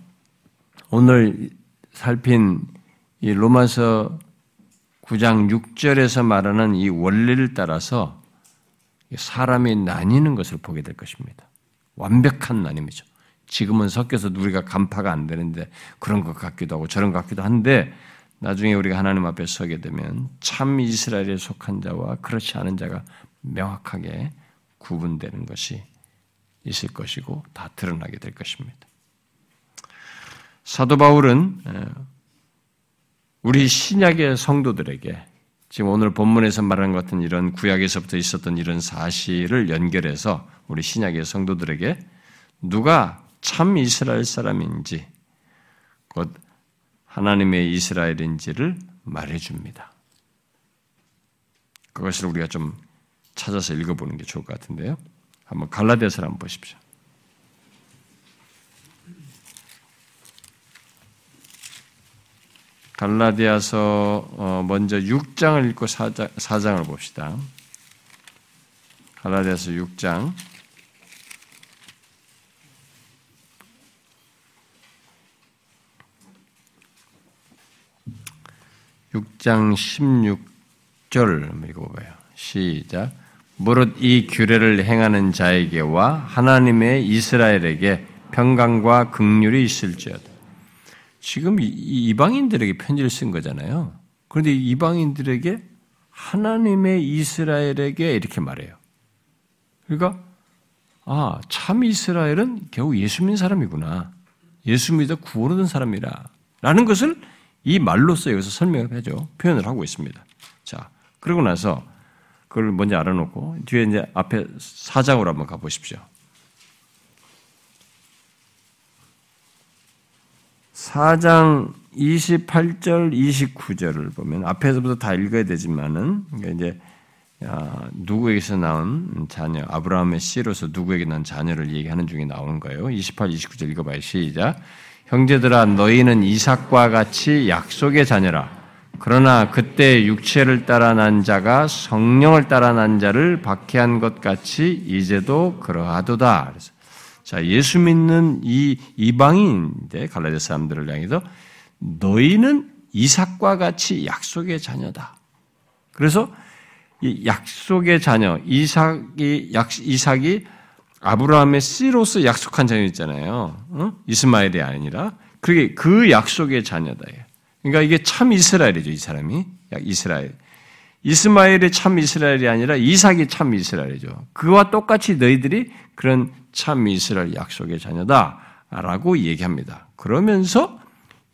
오늘 살핀 이 로마서 9장 6절에서 말하는 이 원리를 따라서 사람이 나뉘는 것을 보게 될 것입니다. 완벽한 나눔이죠. 지금은 섞여서 우리가 간파가 안 되는데 그런 것 같기도 하고 저런 것 같기도 한데 나중에 우리가 하나님 앞에 서게 되면 참 이스라엘에 속한 자와 그렇지 않은 자가 명확하게 구분되는 것이 있을 것이고 다 드러나게 될 것입니다. 사도 바울은 우리 신약의 성도들에게 지금 오늘 본문에서 말하는 것 같은 이런 구약에서부터 있었던 이런 사실을 연결해서 우리 신약의 성도들에게 누가 참 이스라엘 사람인지 곧 하나님의 이스라엘인지를 말해줍니다. 그것을 우리가 좀 찾아서 읽어보는 게 좋을 것 같은데요. 한번 갈라디아서를 한번 보십시오. 갈라디아서 어, 먼저 6장을 읽고 4장, 4장 을 봅시다. 갈라디아서 6장 6장 16절 한번 읽어봐요. 시작. 무릇 이 규례를 행하는 자에게와 하나님의 이스라엘에게 평강과 극률이 있을지어다. 지금 이방인들에게 편지를 쓴 거잖아요. 그런데 이방인들에게 하나님의 이스라엘에게 이렇게 말해요. 그러니까 아, 참 이스라엘은 겨우 예수 믿는 사람이구나. 예수 믿어 구원 얻은 사람이라. 라는 것을 이 말로써 여기서 설명을 하죠. 표현을 하고 있습니다. 자, 그러고 나서 그걸 먼저 알아놓고 뒤에 이제 앞에 사장으로 한번 가보십시오. 4장 28절, 29절을 보면 앞에서부터 다 읽어야 되지만은 그러니까 이제 아, 누구에게서 나온 자녀, 아브라함의 씨로서 누구에게 난 자녀를 얘기하는 중에 나오는 거예요. 28, 29절 읽어봐요. 시작. 형제들아, 너희는 이삭과 같이 약속의 자녀라. 그러나 그때 육체를 따라 난 자가 성령을 따라 난 자를 박해한 것 같이 이제도 그러하도다. 그래서 자, 예수 믿는 이 이방인인데 갈라디아 사람들을 향해서 너희는 이삭과 같이 약속의 자녀다. 그래서 이 약속의 자녀 이삭이 약, 이삭이 아브라함의 씨로서 약속한 자녀 있잖아요. 어? 이스마엘이 아니라 그게 그 약속의 자녀다. 그러니까 이게 참 이스라엘이죠. 이 사람이 이스라엘. 이스마엘이 참 이스라엘이 아니라 이삭이 참 이스라엘이죠. 그와 똑같이 너희들이 그런 참 이스라엘 약속의 자녀다라고 얘기합니다. 그러면서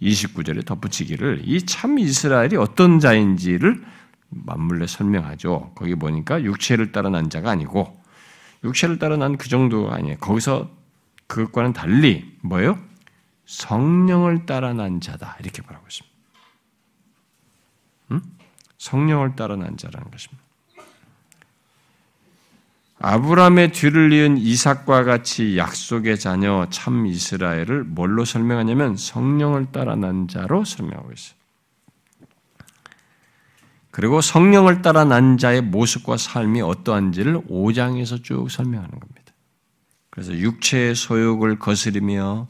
29절에 덧붙이기를 이 참 이스라엘이 어떤 자인지를 맞물려 설명하죠. 거기 보니까 육체를 따라 난 자가 아니고 육체를 따라 난 그 정도 아니에요. 거기서 그것과는 달리 뭐예요? 성령을 따라 난 자다. 이렇게 말하고 있습니다. 음? 성령을 따라 난 자라는 것입니다. 아브라함의 뒤를 이은 이삭과 같이 약속의 자녀 참 이스라엘을 뭘로 설명하냐면 성령을 따라 난 자로 설명하고 있어요. 그리고 성령을 따라 난 자의 모습과 삶이 어떠한지를 5장에서 쭉 설명하는 겁니다. 그래서 육체의 소욕을 거스리며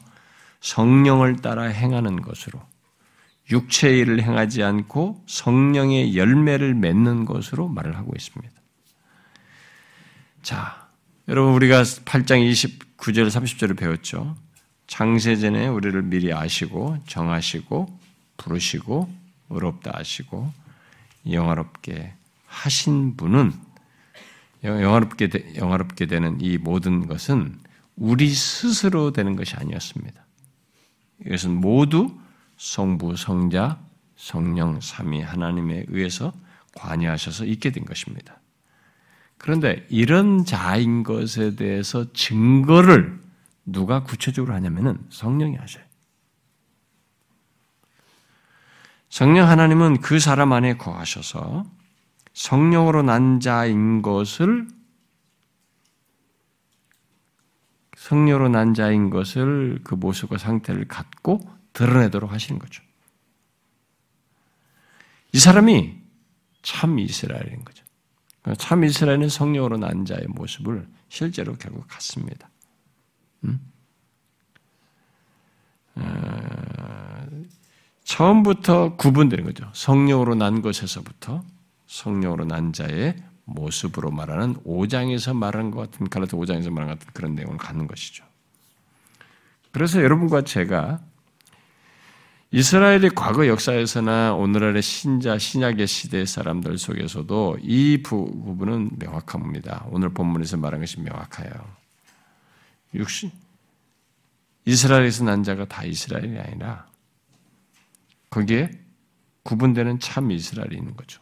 성령을 따라 행하는 것으로 육체의 일을 행하지 않고 성령의 열매를 맺는 것으로 말을 하고 있습니다. 자, 여러분 우리가 8장 29절 30절을 배웠죠. 창세전에 우리를 미리 아시고 정하시고 부르시고 의롭다 하시고 영화롭게 하신 분은 영화롭게 영화롭게 되는 이 모든 것은 우리 스스로 되는 것이 아니었습니다. 이것은 모두 성부, 성자, 성령 삼위 하나님에 의해서 관여하셔서 있게 된 것입니다. 그런데 이런 자인 것에 대해서 증거를 누가 구체적으로 하냐면은 성령이 하셔요. 성령 하나님은 그 사람 안에 거하셔서 성령으로 난 자인 것을 성령으로 난 자인 것을 그 모습과 상태를 갖고 드러내도록 하시는 거죠. 이 사람이 참 이스라엘인 거죠. 참 이스라엘은 성령으로 난 자의 모습을 실제로 결국 갖습니다. 음? 어, 처음부터 구분되는 거죠. 성령으로 난 것에서부터 성령으로 난 자의 모습으로 말하는 5장에서 말하는 것 같은 갈라트 5장에서 말하는 것 같은 그런 내용을 갖는 것이죠. 그래서 여러분과 제가 이스라엘의 과거 역사에서나 오늘날의 신자 신약의 시대 사람들 속에서도 이 부분은 명확합니다. 오늘 본문에서 말한 것이 명확해요. 육신 이스라엘에서 난 자가 다 이스라엘이 아니라 거기에 구분되는 참 이스라엘이 있는 거죠.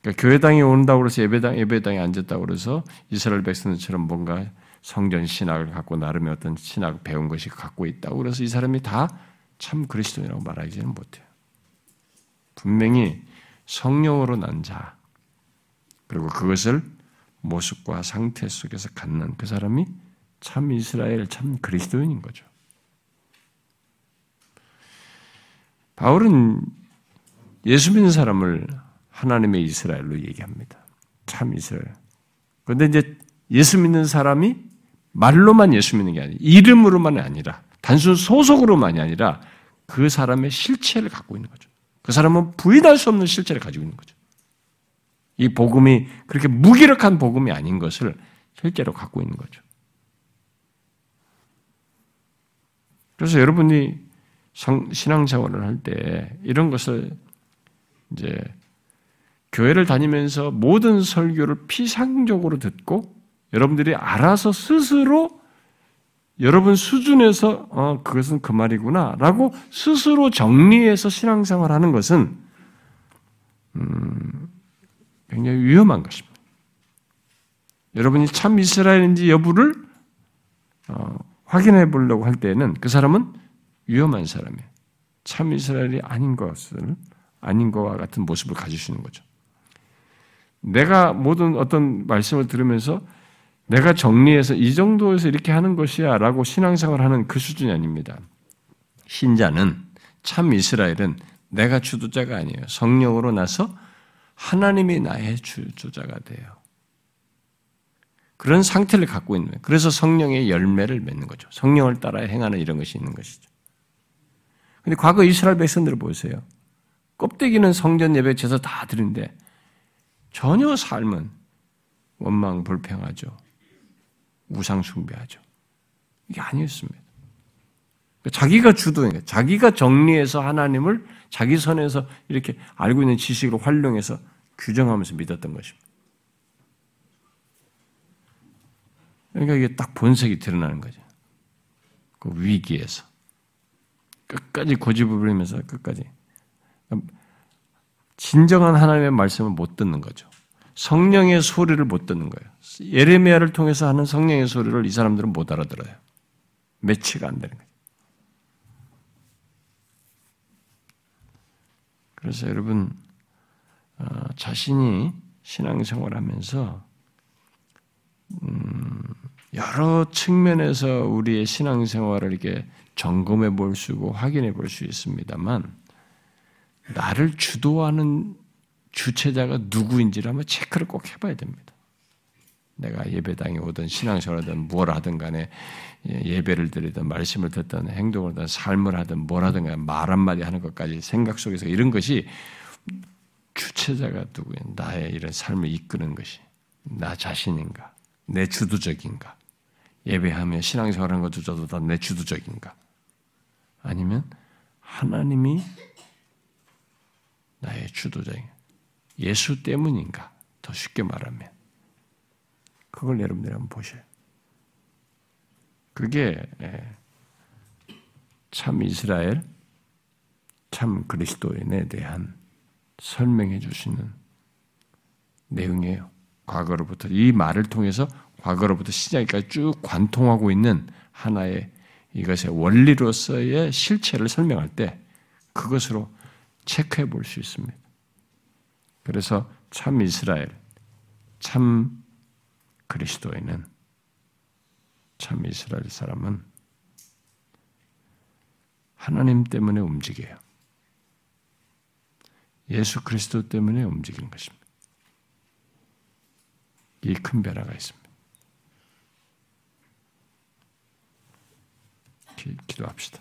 그러니까 교회당에 온다고 해서 예배당, 예배당에 앉았다고 해서 이스라엘 백성들처럼 뭔가 성전 신학을 갖고 나름의 어떤 신학을 배운 것이 갖고 있다고 그래서 이 사람이 다 참 그리스도인이라고 말하기는 못해요. 분명히 성령으로 난 자, 그리고 그것을 모습과 상태 속에서 갖는 그 사람이 참 이스라엘, 참 그리스도인인 거죠. 바울은 예수 믿는 사람을 하나님의 이스라엘로 얘기합니다. 참 이스라엘. 그런데 이제 예수 믿는 사람이 말로만 예수 믿는 게 아니라 이름으로만 아니라 단순 소속으로만이 아니라 그 사람의 실체를 갖고 있는 거죠. 그 사람은 부인할 수 없는 실체를 가지고 있는 거죠. 이 복음이 그렇게 무기력한 복음이 아닌 것을 실제로 갖고 있는 거죠. 그래서 여러분이 신앙생활을 할 때 이런 것을 이제 교회를 다니면서 모든 설교를 피상적으로 듣고 여러분들이 알아서 스스로 여러분 수준에서 어, 그것은 그 말이구나라고 스스로 정리해서 신앙생활하는 것은 음, 굉장히 위험한 것입니다. 여러분이 참 이스라엘인지 여부를 어, 확인해 보려고 할 때에는 그 사람은 위험한 사람이에요. 참 이스라엘이 아닌 것을 아닌 것과 같은 모습을 가지시는 거죠. 내가 모든 어떤 말씀을 들으면서 내가 정리해서 이 정도에서 이렇게 하는 것이야 라고 신앙생활 하는 그 수준이 아닙니다. 신자는 참 이스라엘은 내가 주도자가 아니에요. 성령으로 나서 하나님이 나의 주도자가 돼요. 그런 상태를 갖고 있는 거예요. 그래서 성령의 열매를 맺는 거죠. 성령을 따라 행하는 이런 것이 있는 것이죠. 근데 과거 이스라엘 백성들을 보세요. 껍데기는 성전 예배 제사 다 드는데 전혀 삶은 원망 불평하죠. 우상 숭배하죠. 이게 아니었습니다. 자기가 주도해, 자기가 정리해서 하나님을 자기 선에서 이렇게 알고 있는 지식으로 활용해서 규정하면서 믿었던 것입니다. 그러니까 이게 딱 본색이 드러나는 거죠. 그 위기에서. 끝까지 고집을 부리면서 끝까지. 진정한 하나님의 말씀을 못 듣는 거죠. 성령의 소리를 못 듣는 거예요. 예레미야를 통해서 하는 성령의 소리를 이 사람들은 못 알아들어요. 매치가 안 되는 거예요. 그래서 여러분 어, 자신이 신앙생활하면서 음, 여러 측면에서 우리의 신앙생활을 이렇게 점검해 볼수 있고 확인해 볼 수 있습니다만 나를 주도하는 주체자가 누구인지를 한번 체크를 꼭 해봐야 됩니다. 내가 예배당에 오든 신앙생활하든 뭘 하든 간에 예배를 드리든 말씀을 듣든 행동을 하든 삶을 하든 뭘 하든 간에 말 한마디 하는 것까지 생각 속에서 이런 것이 주체자가 누구야? 나의 이런 삶을 이끄는 것이 나 자신인가? 내 주도적인가? 예배하며 신앙생활하는 것조차도 다 내 주도적인가? 아니면 하나님이 나의 주도적인 예수 때문인가? 더 쉽게 말하면 그걸 여러분들이 한번 보셔요. 그게 예, 참 이스라엘, 참 그리스도인에 대한 설명해 주시는 내용이에요. 과거로부터 이 말을 통해서 과거로부터 시작까지 쭉 관통하고 있는 하나의 이것의 원리로서의 실체를 설명할 때 그것으로 체크해 볼 수 있습니다. 그래서 참 이스라엘, 참 그리스도인은 참 이스라엘 사람은 하나님 때문에 움직여요. 예수 그리스도 때문에 움직이는 것입니다. 이 큰 변화가 있습니다. 기, 기도합시다.